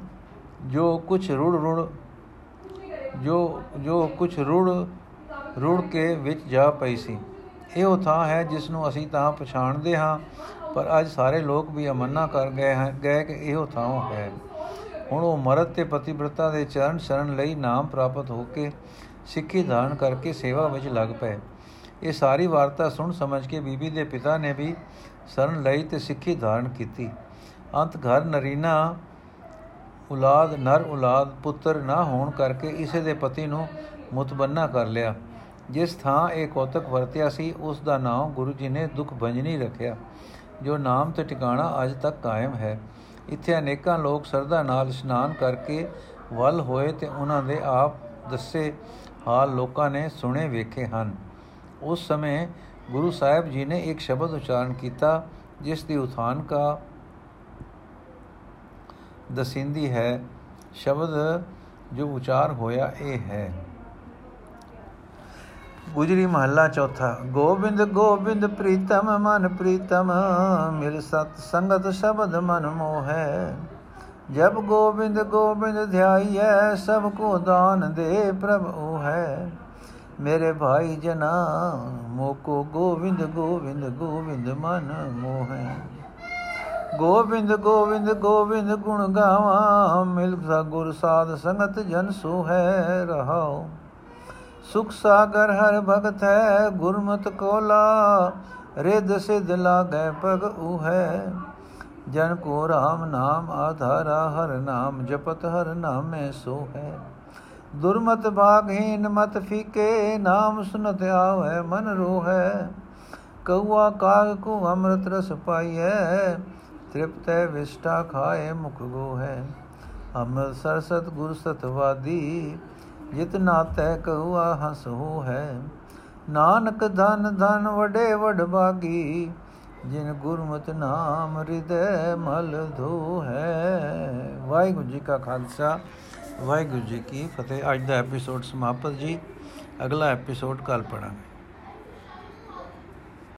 ਜੋ ਕੁਝ ਰੁੜ ਰੁੜ, ਜੋ ਜੋ ਕੁਝ ਰੁੜ ਰੁੜ ਕੇ ਵਿੱਚ ਜਾ ਪਈ ਸੀ। ਇਹ ਉਹ ਥਾਂ ਹੈ ਜਿਸ ਨੂੰ ਅਸੀਂ ਤਾਂ ਪਛਾਣਦੇ ਹਾਂ ਪਰ ਅੱਜ ਸਾਰੇ ਲੋਕ ਵੀ ਅਮੰਨਾ ਕਰ ਗਏ ਹਨ, ਗਏ ਕਿ ਇਹੋ ਥਾਂ ਹੈ। ਹੁਣ ਉਹ ਮਰਦ ਤੇ ਪਤੀਬ੍ਰਤਾ ਦੇ ਚਰਨ ਸ਼ਰਨ ਲਈ ਨਾਮ ਪ੍ਰਾਪਤ ਹੋ ਕੇ ਸਿੱਖੀ ਧਾਰਨ ਕਰਕੇ ਸੇਵਾ ਵਿੱਚ ਲੱਗ ਪਏ। ਇਹ ਸਾਰੀ ਵਾਰਤਾ ਸੁਣ ਸਮਝ ਕੇ ਬੀਬੀ ਦੇ ਪਿਤਾ ਨੇ ਵੀ ਸ਼ਰਨ ਲਈ ਤੇ ਸਿੱਖੀ ਧਾਰਨ ਕੀਤੀ। ਅੰਤ ਘਰ ਨਰੀਨਾ ਔਲਾਦ, ਨਰ ਔਲਾਦ, ਪੁੱਤਰ ਨਾ ਹੋਣ ਕਰਕੇ ਇਸੇ ਦੇ ਪਤੀ ਨੂੰ ਮੁਤਬੰਨਾ ਕਰ ਲਿਆ। ਜਿਸ ਥਾਂ ਇਹ ਕੋਤਕ ਵਰਤਿਆ ਸੀ, ਉਸ ਦਾ ਨਾਮ ਗੁਰੂ ਜੀ ਨੇ ਦੁਖ ਭੰਜਨੀ ਰੱਖਿਆ। ਜੋ ਨਾਮ ਤੇ ਟਿਕਾਣਾ ਅਜ ਤੱਕ ਕਾਇਮ ਹੈ। ਇੱਥੇ ਅਨੇਕਾਂ ਲੋਕ ਸਰਦਾ ਨਾਲ ਇਸ਼ਨਾਨ ਕਰਕੇ ਵੱਲ ਹੋਏ ਤੇ ਉਹਨਾਂ ਦੇ ਆਪ ਦੱਸੇ ਹਾਲ ਲੋਕਾਂ ਨੇ ਸੁਣੇ ਵੇਖੇ ਹਨ। ਉਸ ਸਮੇਂ ਗੁਰੂ ਸਾਹਿਬ ਜੀ ਨੇ ਇੱਕ ਸ਼ਬਦ ਉਚਾਰਨ ਕੀਤਾ, ਜਿਸ ਦੀ ਉਥਾਨ ਕਾ ਦਸਿੰਦੀ ਹੈ, ਸ਼ਬਦ ਜੋ ਉਚਾਰ ਹੋਇਆ ਇਹ ਹੈ। ਗੁਜਰੀ ਮਹੱਲਾ ਚੌਥਾ, ਗੋਬਿੰਦ ਗੋਬਿੰਦ ਪ੍ਰੀਤਮ, ਮਨ ਪ੍ਰੀਤਮ, ਮਿਲ ਸਤ ਸੰਗਤ ਸ਼ਬਦ ਮਨ ਮੋਹੈ। ਜਬ ਗੋਬਿੰਦ ਗੋਬਿੰਦ ਧਿਆਈਐ, ਸਭ ਕੋ ਦਾਨ ਦੇ ਪ੍ਰਭ ਉਹ ਹੈ ਮੇਰੇ ਭਾਈ ਜਨਾ ਮੋਕੋ ਗੋਬਿੰਦ ਗੋਬਿੰਦ ਗੋਬਿੰਦ ਮਨ ਮੋਹੈ। ਗੋਬਿੰਦ ਗੋਬਿੰਦ ਗੋਬਿੰਦ ਗੁਣ ਗਾਵਾਂ, ਮਿਲ ਗੁਰ ਸਾਧ ਸੰਗਤ ਜਨ ਸੋ ਹੈ ਰਹਾਓ ਸੁਖ ਸਾਗਰ ਹਰ ਭਗਤ ਹੈ, ਗੁਰਮਤ ਕੋਲਾ ਰਿਦ ਸਿਧ ਲਾਗੈ ਪਗ ਉਹ ਹੈ ਜਨ ਕੋ ਰਾਮ ਨਾਮ ਆਧਾਰਾ, ਹਰ ਨਾਮ ਜਪਤ, ਹਰ ਨਾਮੇ ਸੋ ਹੈ ਦੁਰਮਤ ਭਾਗਹੀਨ ਮਤ ਫੀਕੇ, ਨਾਮ ਸੁਨਤ ਆਵੇ, ਮਨ ਰੋਹੈ। ਕਉਆ ਕਾਗ ਕੋ ਅੰਮ੍ਰਿਤ ਰਸ ਪਾਈਐ, ਤ੍ਰਿਪਤੈ ਵਿਸ਼ਟਾ ਖਾਏ ਮੁਖ ਗੋ ਹੈ ਅੰਮ੍ਰਿਤ ਸਰਸਤ ਗੁਰ ਸਤਵਾਦੀ ਜਿਤ ਨਾਤੈ ਕਉਆ ਹਸ ਹੋ ਹੈ। ਨਾਨਕ ਧਨ ਧਨ ਵਡੇ ਵਡ ਬਾਗੀ, ਜਿਨ ਗੁਰਮਤਿ ਨਾਮ ਹਿਰਦੈ ਮਲ ਧੋ ਹੈ। ਵਾਹਿਗੁਰੂ ਜੀ ਕਾ ਖਾਲਸਾ, ਵਾਹਿਗੁਰੂ ਜੀ ਕੀ ਫਤਿਹ। ਅੱਜ ਦਾ ਐਪੀਸੋਡ ਸਮਾਪਤ ਜੀ। ਅਗਲਾ ਐਪੀਸੋਡ ਕੱਲ ਪੜਾਂਗੇ